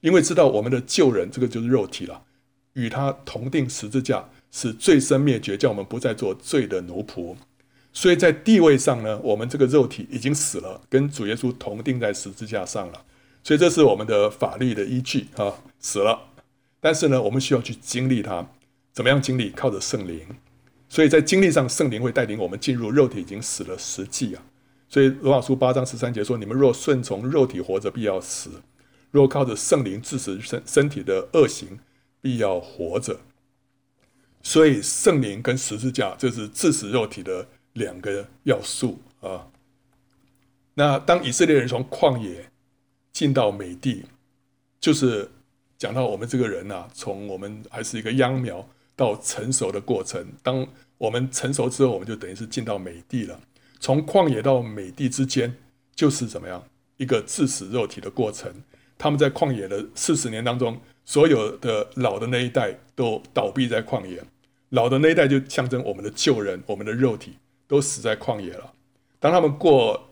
因为知道我们的旧人，这个就是肉体了，与他同钉十字架，使罪身灭绝，叫我们不再做罪的奴仆。所以在地位上呢，我们这个肉体已经死了，跟主耶稣同钉在十字架上了。所以这是我们的法律的依据啊，死了。但是呢，我们需要去经历它，怎么样经历？靠着圣灵。所以在经历上，圣灵会带领我们进入肉体已经死了实际啊。所以罗马书八章十三节说：“你们若顺从肉体活着，必要死；若靠着圣灵致使身身体的恶行，必要活着。”所以圣灵跟十字架，这是致死肉体的。两个要素啊，那当以色列人从旷野进到美地，就是讲到我们这个人呐、啊，从我们还是一个秧苗，到成熟的过程。当我们成熟之后，我们就等于是进到美地了。从旷野到美地之间，就是怎么样一个致死肉体的过程。他们在旷野的四十年当中，所有的老的那一代都倒闭在旷野。老的那一代就象征我们的旧人，我们的肉体都死在旷野了。当他们过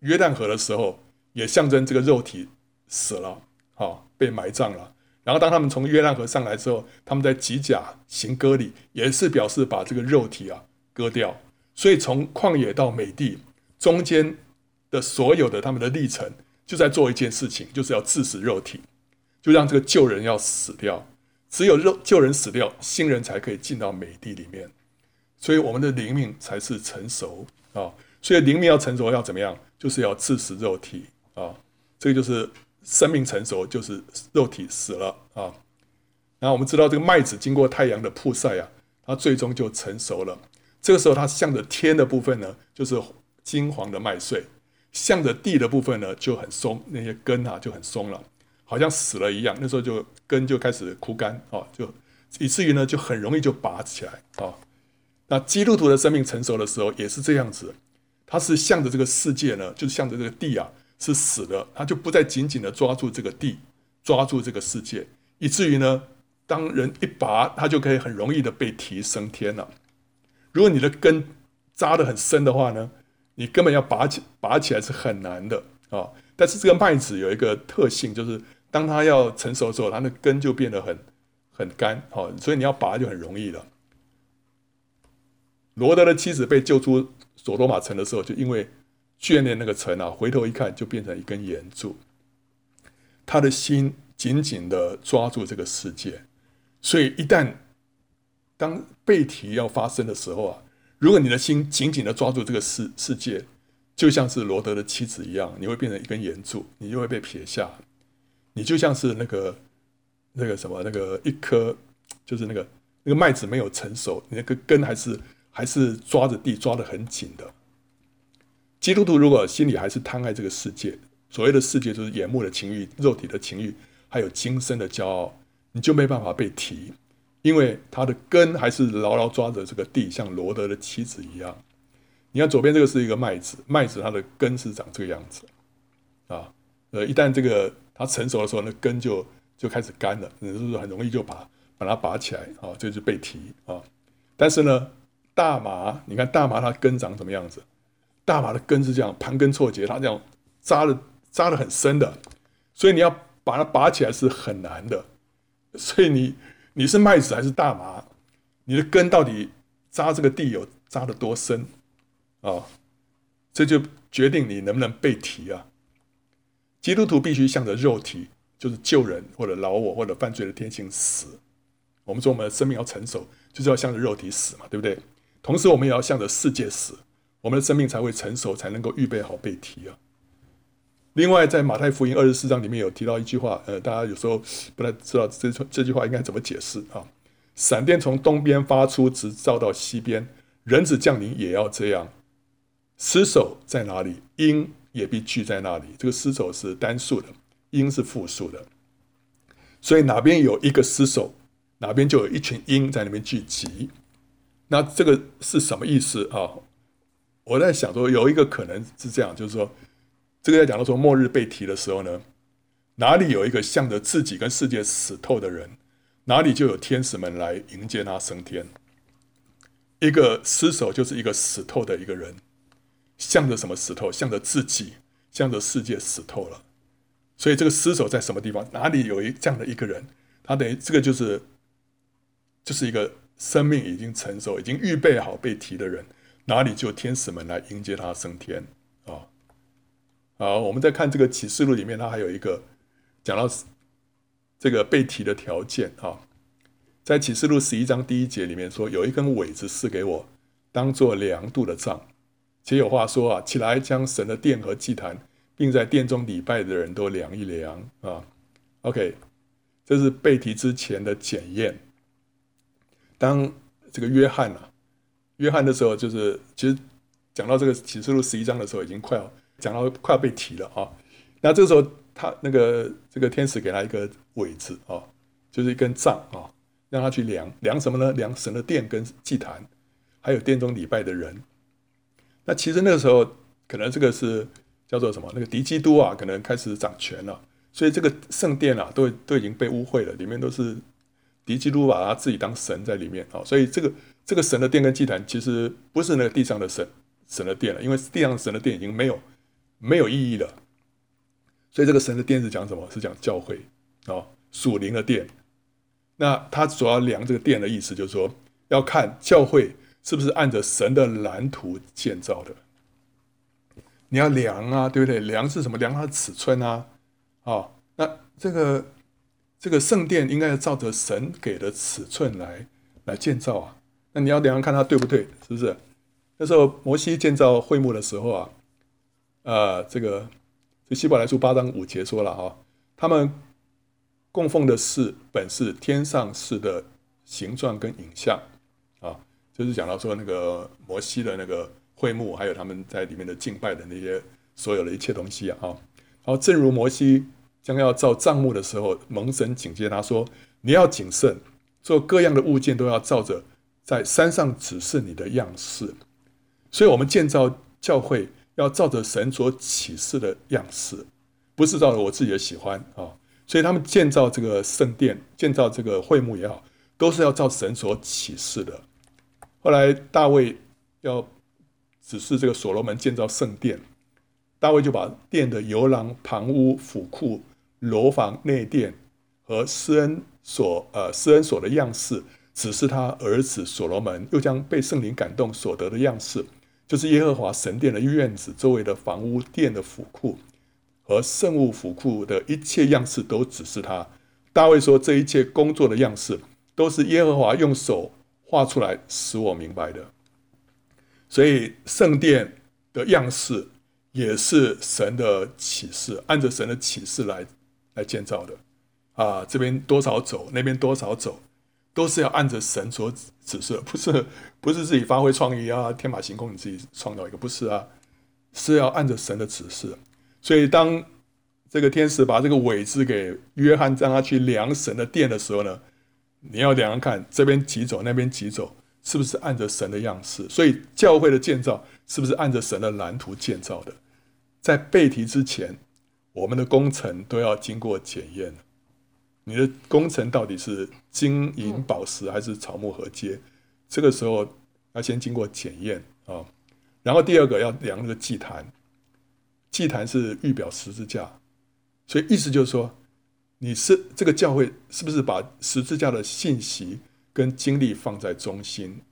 约旦河的时候，也象征这个肉体死了，好，被埋葬了。然后当他们从约旦河上来之后，他们在吉甲行割礼，也是表示把这个肉体啊割掉。所以从旷野到美地中间的所有的他们的历程，就在做一件事情，就是要致死肉体，就让这个旧人要死掉。只有肉旧人死掉，新人才可以进到美地里面。所以我们的灵命才是成熟啊。所以灵命要成熟要怎么样？就是要致死肉体啊。这个就是。生命成熟就是肉体死了啊，然后我们知道这个麦子经过太阳的曝晒啊，它最终就成熟了。这个时候它向着天的部分呢，就是金黄的麦穗；向着地的部分呢，就很松，那些根啊就很松了，好像死了一样。那时候就根就开始枯干啊，就以至于呢就很容易就拔起来啊。那基督徒的生命成熟的时候也是这样子，它是向着这个世界呢，就是向着这个地啊。是死的，他就不再紧紧的抓住这个地，抓住这个世界，以至于呢，当人一拔，他就可以很容易的被提升天了。如果你的根扎得很深的话呢，你根本要拔起拔起来是很难的啊。但是这个麦子有一个特性，就是当它要成熟之后，它的根就变得很很干，好，所以你要拔就很容易了。罗德的妻子被救出所罗玛城的时候，就因为。眷恋那个城啊，回头一看就变成一根盐柱。他的心紧紧的抓住这个世界，所以一旦当被提要发生的时候啊，如果你的心紧紧的抓住这个世世界，就像是罗德的妻子一样，你会变成一根盐柱，你就会被撇下。你就像是那个那个什么那个一颗，就是那个那个麦子没有成熟，你那个根还是还是抓着地抓得很紧的。基督徒如果心里还是贪爱这个世界，所谓的世界就是眼目的情欲、肉体的情欲，还有今生的骄傲，你就没办法被提，因为他的根还是牢牢抓着这个地，像罗德的妻子一样。你看左边这个是一个麦子，麦子它的根是长这个样子，啊，呃，一旦这个它成熟的时候，那根就就开始干了，你是不是很容易就把把它拔起来啊？这就是被提啊。但是呢，大麻，你看大麻它根长什么样子？大麻的根是这样盘根错节，它这样扎的扎的很深的，所以你要把它拔起来是很难的。所以你你是麦子还是大麻，你的根到底扎这个地有扎的多深啊、这就决定你能不能被提啊。基督徒必须向着肉体，就是救人或者老我或者犯罪的天性死。我们说我们的生命要成熟，就是要向着肉体死嘛，对不对？同时我们也要向着世界死。我们的生命才会成熟，才能够预备好被提啊。另外，在马太福音二十四章里面有提到一句话，呃，大家有时候不太知道这这句话应该怎么解释啊？闪电从东边发出，直照到西边，人子降临也要这样。尸首在哪里，鹰也必聚在那里。这个尸首是单数的，鹰是复数的，所以哪边有一个尸首，哪边就有一群鹰在那边聚集。那这个是什么意思啊？我在想说，有一个可能是这样，就是说，这个在讲到说末日被提的时候呢，哪里有一个向着自己跟世界死透的人，哪里就有天使们来迎接他升天。一个尸首就是一个死透的一个人，向着什么死透？向着自己，向着世界死透了。所以这个尸首在什么地方？哪里有一这样的一个人？他等于这个就是，就是一个生命已经成熟、已经预备好被提的人。哪里就天使们来迎接他升天啊！好，我们再看这个启示录里面，它还有一个讲到这个被提的条件啊，在启示录十一章第一节里面说，有一根苇子赐给我，当做量度的杖，且有话说啊，起来将神的殿和祭坛，并在殿中礼拜的人都量一量啊。OK，这是被提之前的检验。当这个约翰啊。约翰的时候，就是其实讲到这个启示录十一章的时候，已经快要讲到快要被提了啊。那这个时候，他那个这个天使给他一个苇子啊，就是一根杖啊。让他去量量什么呢？量神的殿跟祭坛，还有殿中礼拜的人。那其实那个时候，可能这个是叫做什么？那个敌基督啊，可能开始掌权了，所以这个圣殿啊，都都已经被污秽了，里面都是敌基督把他自己当神在里面啊，所以这个这个神的殿跟祭坛，其实不是那个地上的神神的殿了，因为地上神的殿已经没有没有意义了。所以这个神的殿是讲什么？是讲教会啊，属灵的殿。那他主要量这个殿的意思，就是说要看教会是不是按着神的蓝图建造的。你要量啊，对不对？量是什么？量它的尺寸啊。啊，那这个这个圣殿应该要照着神给的尺寸来来建造啊。那你要量看它对不对，是不是？那时候摩西建造会幕的时候啊，呃，这个。这希伯来书八章五节说了哈，他们供奉的是本是天上事的形状跟影像啊，就是讲到说那个摩西的那个会幕，还有他们在里面的敬拜的那些所有的一切东西啊。然后正如摩西将要造帐幕的时候，蒙神警戒他说：“你要谨慎，做各样的物件都要照着在山上指示你的样式。”所以，我们建造教会。要照着神所启示的样式，不是照着我自己的喜欢啊。所以他们建造这个圣殿，建造这个会幕也好，都是要照神所启示的。后来大卫要指示这个所罗门建造圣殿，大卫就把殿的游廊、旁屋、府库、楼房、内殿和施恩所呃施恩所的样式指示他儿子所罗门，又将被圣灵感动所得的样式。就是耶和华神殿的院子周围的房屋、殿的府库和圣物府库的一切样式，都指示他。大卫说：“这一切工作的样式，都是耶和华用手画出来，使我明白的。”所以圣殿的样式也是神的启示，按着神的启示来来建造的。啊，这边多少走，那边多少走。都是要按着神所指示，不是不是自己发挥创意啊，天马行空，你自己创造一个，不是啊，是要按着神的指示。所以当这个天使把这个苇子给约翰，让他去量神的殿的时候呢，你要量看这边几走，那边几走，是不是按着神的样式？所以教会的建造是不是按着神的蓝图建造的？在背题之前，我们的工程都要经过检验。你的工程到底是金银宝石还是草木禾秸？这个时候要先经过检验啊。然后第二个要量那个祭坛，祭坛是预表十字架，所以意思就是说，你是这个教会是不是把十字架的信息跟经历放在中心？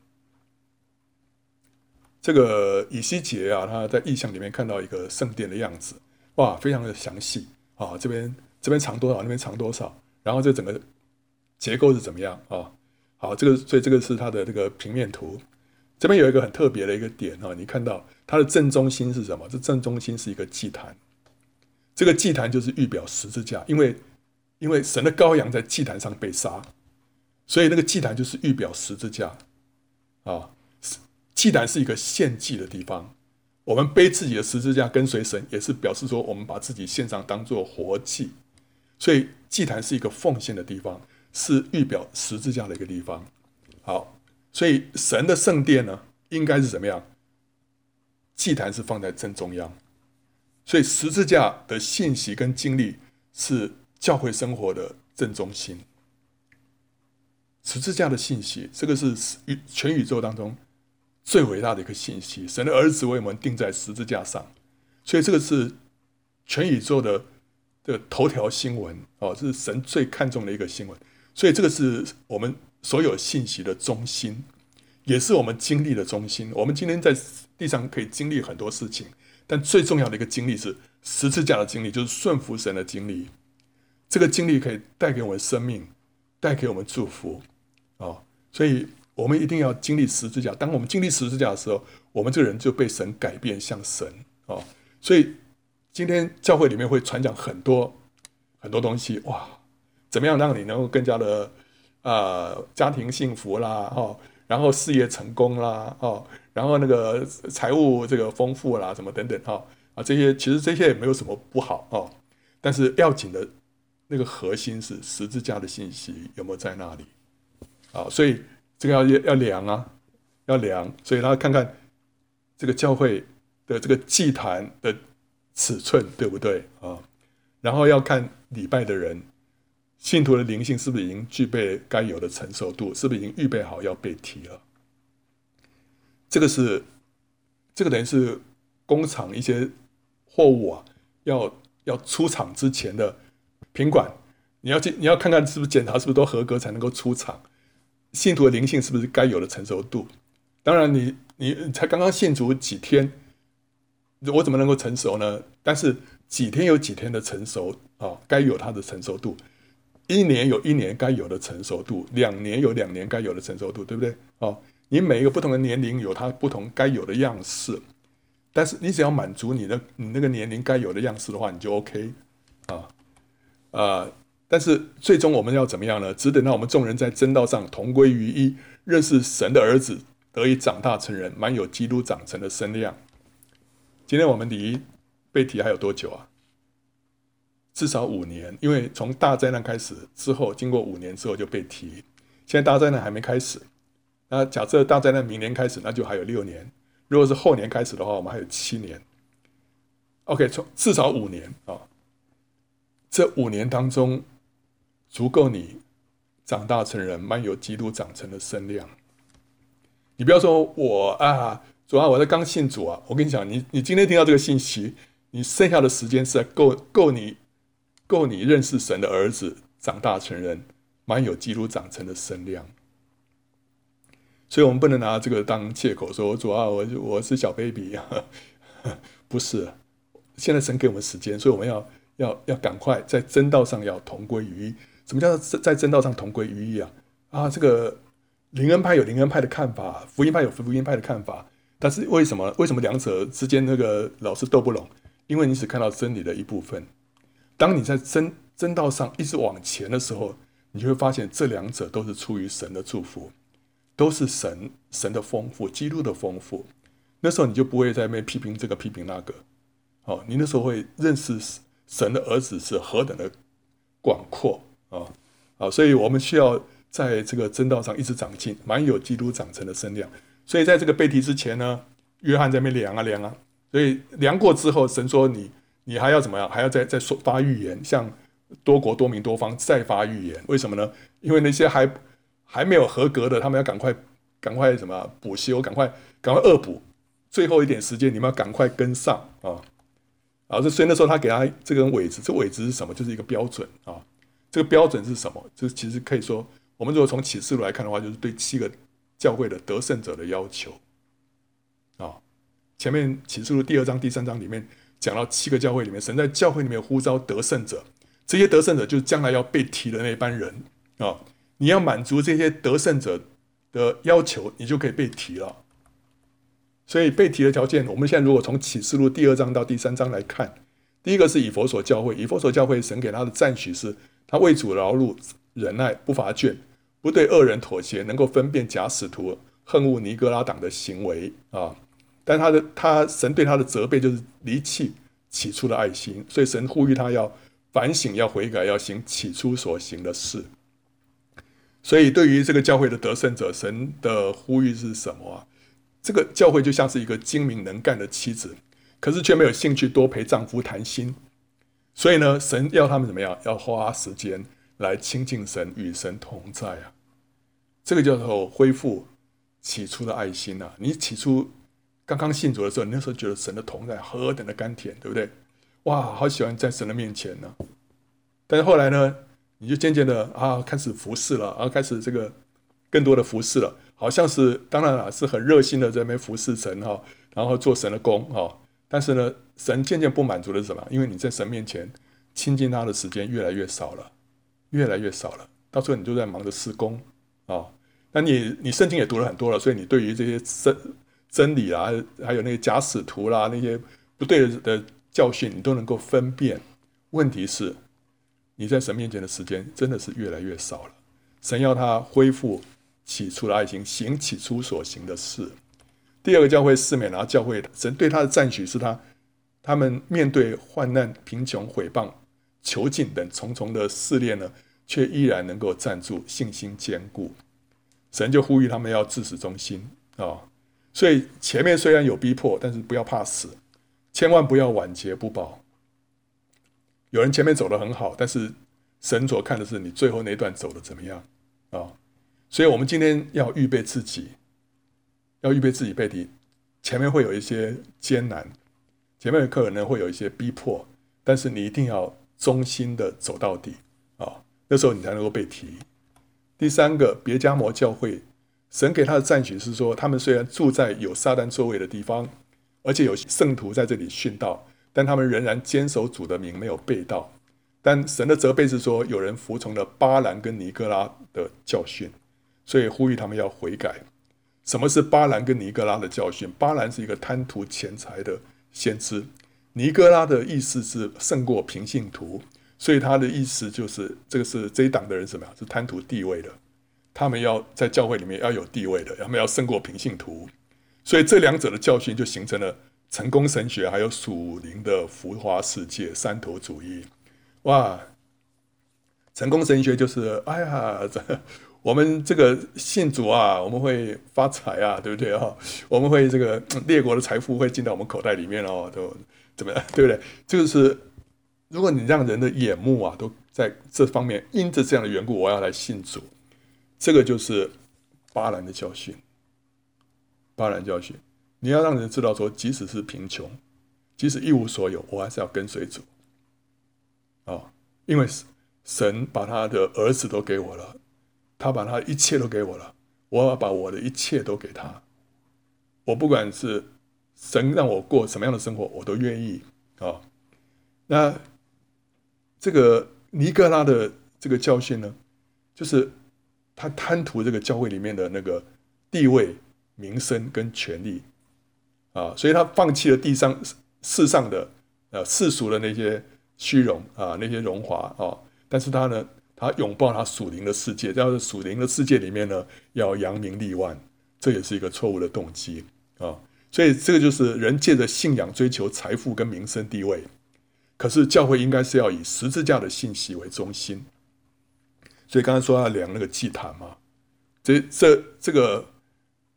这个以西结啊，他在异象里面看到一个圣殿的样子，哇，非常的详细啊，这边这边长多少，那边长多少。然后这整个结构是怎么样啊？好，这个所以这个是它的这个平面图。这边有一个很特别的一个点啊，你看到它的正中心是什么？这正中心是一个祭坛。这个祭坛就是预表十字架，因为因为神的羔羊在祭坛上被杀，所以那个祭坛就是预表十字架啊。祭坛是一个献祭的地方，我们背自己的十字架跟随神，也是表示说我们把自己献上当做活祭。所以祭坛是一个奉献的地方，是预表十字架的一个地方。好，所以神的圣殿呢，应该是怎么样？祭坛是放在正中央，所以十字架的信息跟经历是教会生活的正中心。十字架的信息，这个是全宇宙当中最伟大的一个信息。神的儿子为我们钉在十字架上，所以这个是全宇宙的。的头条新闻哦，这是神最看重的一个新闻，所以这个是我们所有信息的中心，也是我们经历的中心。我们今天在地上可以经历很多事情，但最重要的一个经历是十字架的经历，就是顺服神的经历。这个经历可以带给我们生命，带给我们祝福哦。所以我们一定要经历十字架。当我们经历十字架的时候，我们这个人就被神改变，像神哦。所以。今天教会里面会传讲很多很多东西哇，怎么样让你能够更加的啊、呃、家庭幸福啦哦，然后事业成功啦哦，然后那个财务这个丰富啦什么等等哈啊这些其实这些也没有什么不好哦，但是要紧的那个核心是十字架的信息有没有在那里啊，所以这个要要量啊，要量，所以他看看这个教会的这个祭坛的尺寸对不对啊？然后要看礼拜的人，信徒的灵性是不是已经具备该有的成熟度，是不是已经预备好要被提了？这个是这个等于是工厂一些货物啊，要要出厂之前的品管，你要去你要看看是不是检查是不是都合格才能够出厂。信徒的灵性是不是该有的成熟度？当然你，你你才刚刚信主几天，我怎么能够成熟呢？但是几天有几天的成熟啊，该有它的成熟度；一年有一年该有的成熟度，两年有两年该有的成熟度，对不对？哦，你每一个不同的年龄有它不同该有的样式，但是你只要满足你的你那个年龄该有的样式的话，你就 OK 啊啊。但是最终我们要怎么样呢？只等到我们众人在真道上同归于一，认识神的儿子，得以长大成人，满有基督长成的身量。今天我们离被提还有多久啊？至少五年，因为从大灾难开始之后，经过五年之后就被提。现在大灾难还没开始，那假设大灾难明年开始，那就还有六年。如果是后年开始的话，我们还有七年。OK，从至少五年啊，这五年当中。足够你长大成人，满有基督长成的身量。你不要说我啊，主啊，我在刚信主啊。我跟你讲，你你今天听到这个信息，你剩下的时间是够够你够你认识神的儿子，长大成人，满有基督长成的身量。所以，我们不能拿这个当借口说，主啊，我我是小 baby 啊，不是。现在神给我们时间，所以我们要要要赶快在真道上要同归于一。什么叫做在真道上同归于一啊？啊，这个灵恩派有灵恩派的看法，福音派有福音派的看法。但是为什么为什么两者之间那个老是斗不拢？因为你只看到真理的一部分。当你在真真道上一直往前的时候，你就会发现这两者都是出于神的祝福，都是神神的丰富，基督的丰富。那时候你就不会在那边批评这个批评那个。哦，你那时候会认识神的儿子是何等的广阔。啊，啊，所以我们需要在这个真道上一直长进，满有基督长成的身量。所以在这个背题之前呢，约翰在那边量啊量啊，所以量过之后，神说你你还要怎么样？还要再再说发预言，向多国多民多方再发预言。为什么呢？因为那些还还没有合格的，他们要赶快赶快什么补修，赶快赶快恶补，最后一点时间你们要赶快跟上啊！啊，所以那时候他给他这根尾子，这尾子是什么？就是一个标准啊。这个标准是什么？这其实可以说，我们如果从启示录来看的话，就是对七个教会的得胜者的要求。啊，前面启示录第二章、第三章里面讲到七个教会里面，神在教会里面呼召得胜者，这些得胜者就是将来要被提的那班人啊。你要满足这些得胜者的要求，你就可以被提了。所以被提的条件，我们现在如果从启示录第二章到第三章来看，第一个是以弗所教会，以弗所教会神给他的赞许是。他为主劳碌，忍耐，不乏倦，不对恶人妥协，能够分辨假使徒，恨恶尼哥拉党的行为啊。但他的他神对他的责备就是离弃起初的爱心，所以神呼吁他要反省，要悔改，要行起初所行的事。所以对于这个教会的得胜者，神的呼吁是什么啊？这个教会就像是一个精明能干的妻子，可是却没有兴趣多陪丈夫谈心。所以呢，神要他们怎么样？要花时间来亲近神，与神同在啊。这个叫做恢复起初的爱心啊。你起初刚刚信主的时候，你那时候觉得神的同在何等的甘甜，对不对？哇，好喜欢在神的面前呢。但是后来呢，你就渐渐的啊，开始服侍了，啊，开始这个更多的服侍了，好像是当然了，是很热心的在那边服侍神哈，然后做神的工哈。但是呢，神渐渐不满足的是什么？因为你在神面前亲近他的时间越来越少了，越来越少了。到时候你就在忙着施工啊、那你你圣经也读了很多了，所以你对于这些真真理啊，还有那些假使徒啦，那些不对的教训，你都能够分辨。问题是，你在神面前的时间真的是越来越少了。神要他恢复起初的爱心，行起初所行的事。第二个教会士每拿教会，神对他的赞许是他，他们面对患难、贫穷、毁谤、囚禁等重重的试炼呢，却依然能够站住，信心坚固。神就呼吁他们要至死忠心啊、所以前面虽然有逼迫，但是不要怕死，千万不要晚节不保。有人前面走得很好，但是神所看的是你最后那段走的怎么样啊、所以我们今天要预备自己，要预备自己背敌，前面会有一些艰难，前面可能会有一些逼迫，但是你一定要忠心的走到底啊、那时候你才能够被提。第三个，别加摩教会，神给他的赞许是说，他们虽然住在有撒旦座位的地方，而且有圣徒在这里殉道，但他们仍然坚守主的名，没有背道。但神的责备是说，有人服从了巴兰跟尼哥拉的教训，所以呼吁他们要悔改。什么是巴兰跟尼哥拉的教训？巴兰是一个贪图钱财的先知，尼哥拉的意思是胜过平信徒。所以他的意思就是，这个是这一党的人什么呀？是贪图地位的，他们要在教会里面要有地位的，他们要胜过平信徒。所以这两者的教训就形成了成功神学，还有属灵的浮华世界三头主义。哇，成功神学就是，哎呀，这 我们这个信主啊，我们会发财啊，对不对啊？我们会这个列国的财富会进到我们口袋里面哦，都怎么样，对不对？就是。如果你让人的眼目啊都在这方面，因着这样的缘故，我要来信主，这个就是巴兰的教训。巴兰教训，你要让人知道说，即使是贫穷，即使一无所有，我还是要跟随主。啊，因为神把他的儿子都给我了，他把他一切都给我了，我要把我的一切都给他。我不管是神让我过什么样的生活，我都愿意啊。那。这个尼哥拉的这个教训呢，就是他贪图这个教会里面的那个地位、名声跟权力啊，所以他放弃了地上世上的呃世俗的那些虚荣啊，那些荣华啊，但是他呢，他拥抱他属灵的世界，在属灵的世界里面呢，要扬名立万，这也是一个错误的动机啊，所以这个就是人借着信仰追求财富跟名声地位。可是教会应该是要以十字架的信息为中心，所以刚才说要量那个祭坛嘛，这这这个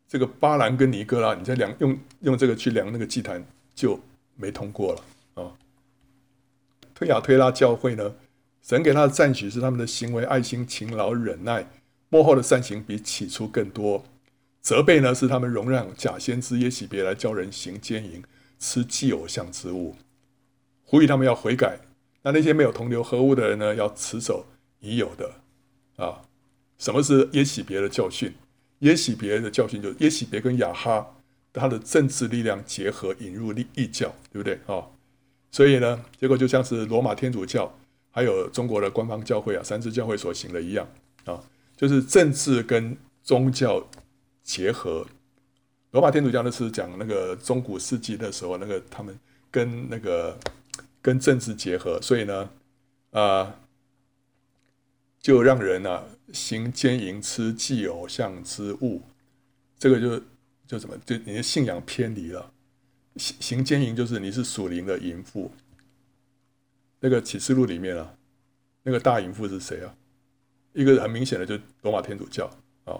这个巴兰跟尼哥拉，你再量用用这个去量那个祭坛就没通过了啊。推雅推拉教会呢，神给他的赞许是他们的行为爱心、勤劳、忍耐，幕后的善行比起初更多。责备呢是他们容让假先知耶洗别来教人行奸淫、吃祭偶像之物。呼吁他们要悔改，那那些没有同流合污的人呢，要持守已有的啊。什么是耶洗别的教训？耶洗别的教训就是耶洗别跟亚哈他的政治力量结合，引入异教，对不对啊？所以呢，结果就像是罗马天主教还有中国的官方教会啊，三自教会所行的一样啊，就是政治跟宗教结合。罗马天主教的是讲那个中古世纪的时候，那个他们跟那个。跟政治结合，所以呢，啊、就让人呢、啊、行奸淫、吃祭偶像之物，这个就就什么，就你的信仰偏离了。行行奸淫就是你是属灵的淫妇。那个启示录里面啊，那个大淫妇是谁啊？一个很明显的，就罗马天主教啊、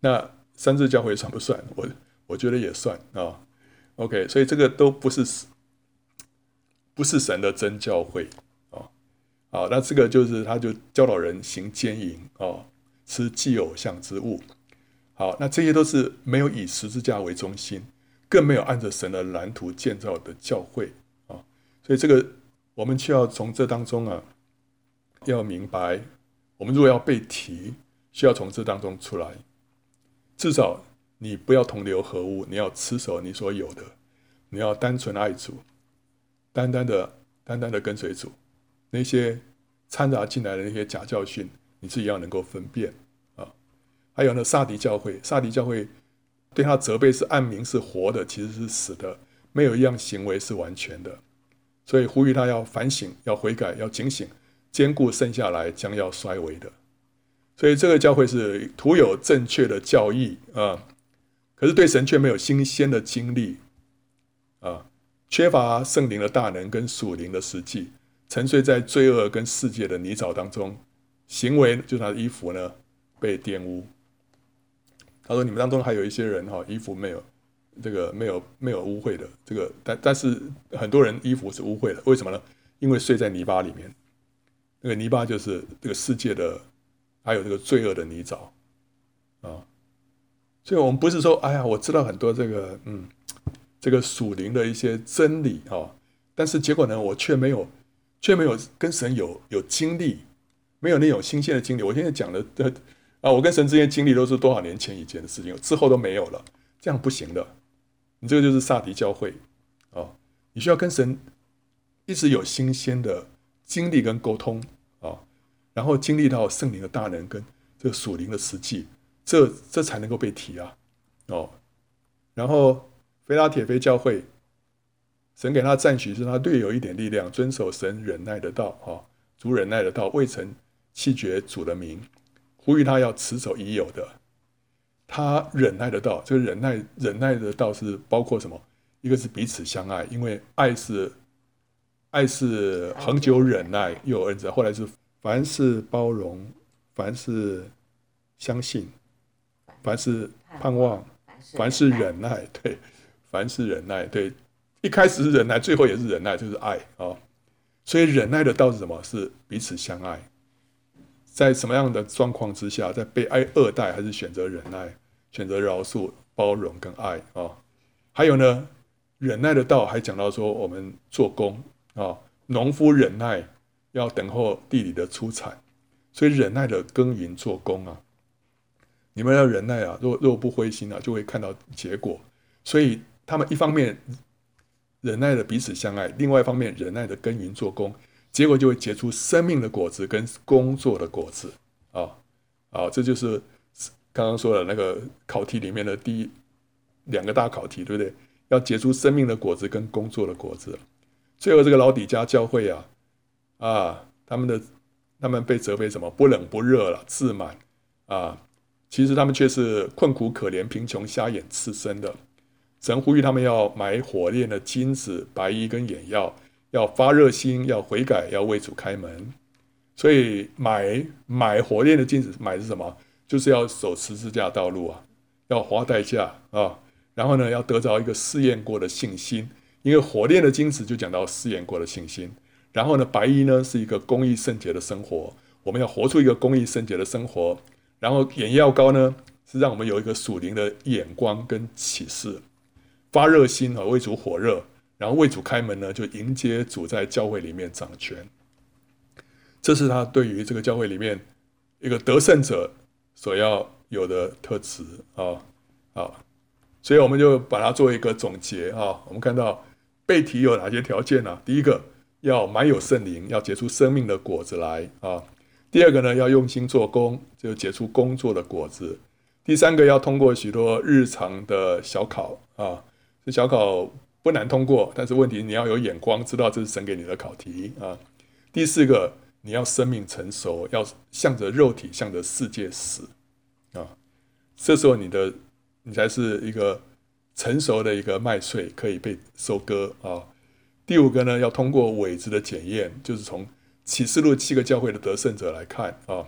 那三自教会算不算？我我觉得也算啊、OK，所以这个都不是。不是神的真教会啊，好，那这个就是他就教导人行奸淫啊，吃祭偶像之物，好，那这些都是没有以十字架为中心，更没有按着神的蓝图建造的教会啊，所以这个我们需要从这当中啊，要明白，我们如果要被提，需要从这当中出来，至少你不要同流合污，你要持守你所有的，你要单纯爱主。单单的、单单的跟随主，那些掺杂进来的那些假教训，你自己要能够分辨啊。还有呢，撒迪教会，撒迪教会对他责备是暗明是活的，其实是死的，没有一样行为是完全的，所以呼吁他要反省、要悔改、要警醒，坚固剩下来将要衰微的。所以这个教会是徒有正确的教义啊，可是对神却没有新鲜的经历啊。缺乏圣灵的大能跟属灵的实际，沉睡在罪恶跟世界的泥沼当中，行为就是他的衣服呢被玷污，他说：“你们当中还有一些人哈，衣服没有这个没有没有污秽的，这个但但是很多人衣服是污秽的，为什么呢？因为睡在泥巴里面，那个泥巴就是这个世界的，还有这个罪恶的泥沼啊。所以，我们不是说，哎呀，我知道很多这个嗯，这个属灵的一些真理哈，但是结果呢，我却没有却没有跟神有有经历，没有那种新鲜的经历。我现在讲的的。”啊，我跟神之间经历都是多少年前以前的事情，之后都没有了，这样不行的。你这个就是撒迪教会啊，你需要跟神一直有新鲜的经历跟沟通，然后经历到圣灵的大能跟这个属灵的实际，这这才能够被提啊哦。然后腓拉铁菲教会，神给他赞许是他略有一点力量，遵守神忍耐的道啊，主忍耐的道，未曾弃绝主的名。呼吁他要持守已有的，他忍耐的道，这个忍耐忍耐的道是包括什么？一个是彼此相爱，因为爱是爱是恒久忍耐，又有恩慈。后来是凡是包容，凡是相信，凡是盼望，凡是忍耐。对，凡是忍耐。对，一开始是忍耐，最后也是忍耐，就是爱啊、哦。所以忍耐的道是什么？是彼此相爱。在什么样的状况之下，在被爱二代，还是选择忍耐、选择饶恕、包容跟爱啊、哦？还有呢，忍耐的道还讲到说，我们做工啊、哦，农夫忍耐要等候地里的出产，所以忍耐的耕耘做工啊，你们要忍耐啊，若若不灰心啊，就会看到结果。所以他们一方面忍耐的彼此相爱，另外一方面忍耐的耕耘做工。结果就会结出生命的果子跟工作的果子啊啊！这就是刚刚说的那个考题里面的第一两个大考题，对不对？要结出生命的果子跟工作的果子。最后这个老底家教会啊啊，他们的他们被责备什么？不冷不热了，自满啊！其实他们却是困苦可怜、贫穷、瞎眼、赤身的。神呼吁他们要买火炼的金子、白衣跟眼药。要发热心，要悔改，要为主开门，所以买买火炼的金子，买是什么？就是要走十字架道路啊，要花代价啊，然后呢，要得着一个试验过的信心，因为火炼的金子就讲到试验过的信心。然后呢，白衣呢是一个公益圣洁的生活，我们要活出一个公益圣洁的生活。然后眼药膏呢是让我们有一个属灵的眼光跟启示，发热心啊，为主火热。然后为主开门呢，就迎接主在教会里面掌权。这是他对于这个教会里面一个得胜者所要有的特质啊啊！所以我们就把它做一个总结啊。我们看到被提有哪些条件呢？第一个要满有圣灵，要结出生命的果子来啊。第二个呢，要用心做工，就结出工作的果子。第三个要通过许多日常的小考啊，这小考。不难通过，但是问题你要有眼光，知道这是神给你的考题啊。第四个，你要生命成熟，要向着肉体，向着世界死啊。这时候你的你才是一个成熟的一个麦穗，可以被收割啊。第五个呢，要通过苇子的检验，就是从启示录七个教会的得胜者来看啊，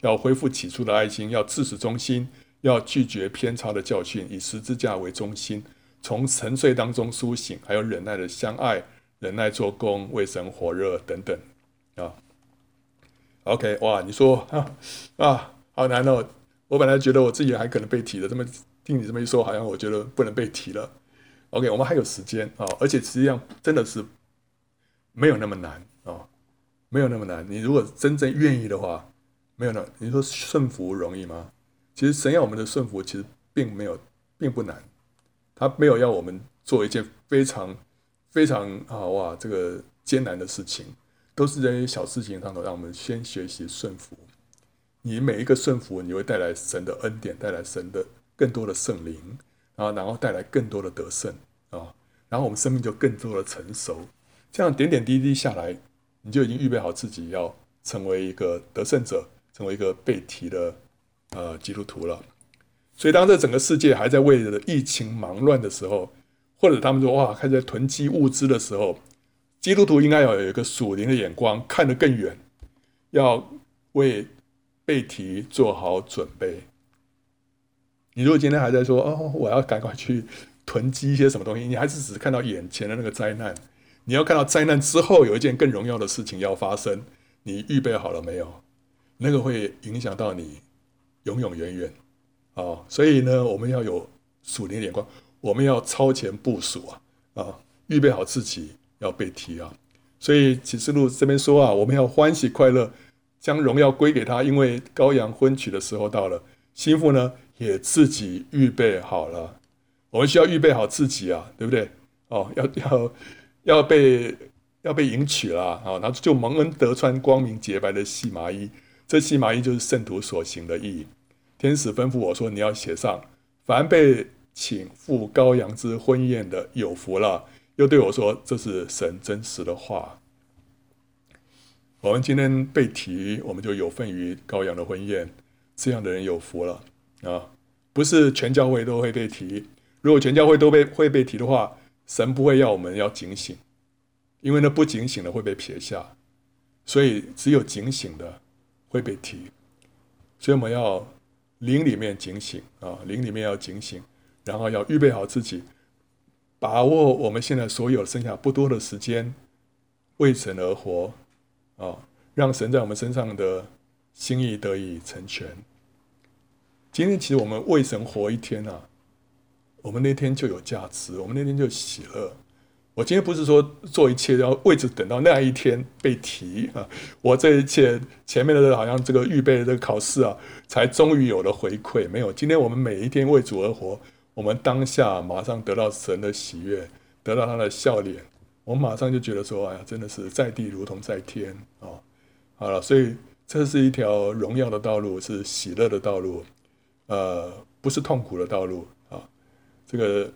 要恢复起初的爱心，要自始忠心，要拒绝偏差的教训，以十字架为中心。从沉睡当中苏醒，还有忍耐的相爱，忍耐做工，为神火热等等啊。OK，哇，你说 啊啊，好难哦！我本来觉得我自己还可能被提的，这么听你这么一说，好像我觉得不能被提了。OK，我们还有时间啊，而且实际上真的是没有那么难啊，没有那么难。你如果真正愿意的话，没有那，你说顺服容易吗？其实神要我们的顺服，其实并没有，并不难。他没有要我们做一件非常非常啊哇这个艰难的事情，都是在一些小事情上头，让我们先学习顺服。你每一个顺服，你会带来神的恩典，带来神的更多的圣灵啊，然后带来更多的得胜啊，然后我们生命就更多的成熟。这样点点滴滴下来，你就已经预备好自己要成为一个得胜者，成为一个被提的呃基督徒了。所以，当这整个世界还在为了疫情忙乱的时候，或者他们说哇，开始在囤积物资的时候，基督徒应该要有一个属灵的眼光，看得更远，要为被提做好准备。你如果今天还在说哦，我要赶快去囤积一些什么东西，你还是只看到眼前的那个灾难。你要看到灾难之后有一件更荣耀的事情要发生，你预备好了没有？那个会影响到你永永远远啊！所以呢，我们要有属灵的眼光，我们要超前部署啊啊！预备好自己要被提啊！所以启示录这边说啊，我们要欢喜快乐，将荣耀归给他，因为羔羊婚娶的时候到了，心腹呢也自己预备好了。我们需要预备好自己啊，对不对？哦，要要要被要被迎娶了啊！然后就蒙恩得穿光明洁白的细麻衣，这细麻衣就是圣徒所行的义。天使吩咐我说：“你要写上，凡被请赴羔羊之婚宴的有福了。”又对我说：“这是神真实的话。我们今天被提，我们就有份于羔羊的婚宴。这样的人有福了啊！不是全教会都会被提。如果全教会都被会被提的话，神不会要我们要警醒，因为那不警醒的会被撇下。所以只有警醒的会被提。所以我们要灵里面警醒啊，灵里面要警醒，然后要预备好自己。”把握我们现在所有剩下不多的时间，为神而活，啊，让神在我们身上的心意得以成全。今天其实我们为神活一天啊，我们那天就有价值，我们那天就喜乐。我今天不是说做一切要为着等到那一天被提啊，我这一切前面的好像这个预备的这个考试啊，才终于有了回馈。没有，今天我们每一天为主而活。我们当下马上得到神的喜悦，得到他的笑脸，我马上就觉得说：“哎呀，真的是在地如同在天哦。”好了，所以这是一条荣耀的道路，是喜乐的道路，呃，不是痛苦的道路啊。这个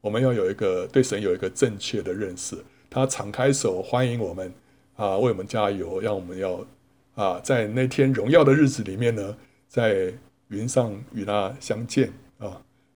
我们要有一个对神有一个正确的认识，他敞开手欢迎我们啊，为我们加油，让我们要啊，在那天荣耀的日子里面呢，在云上与他相见。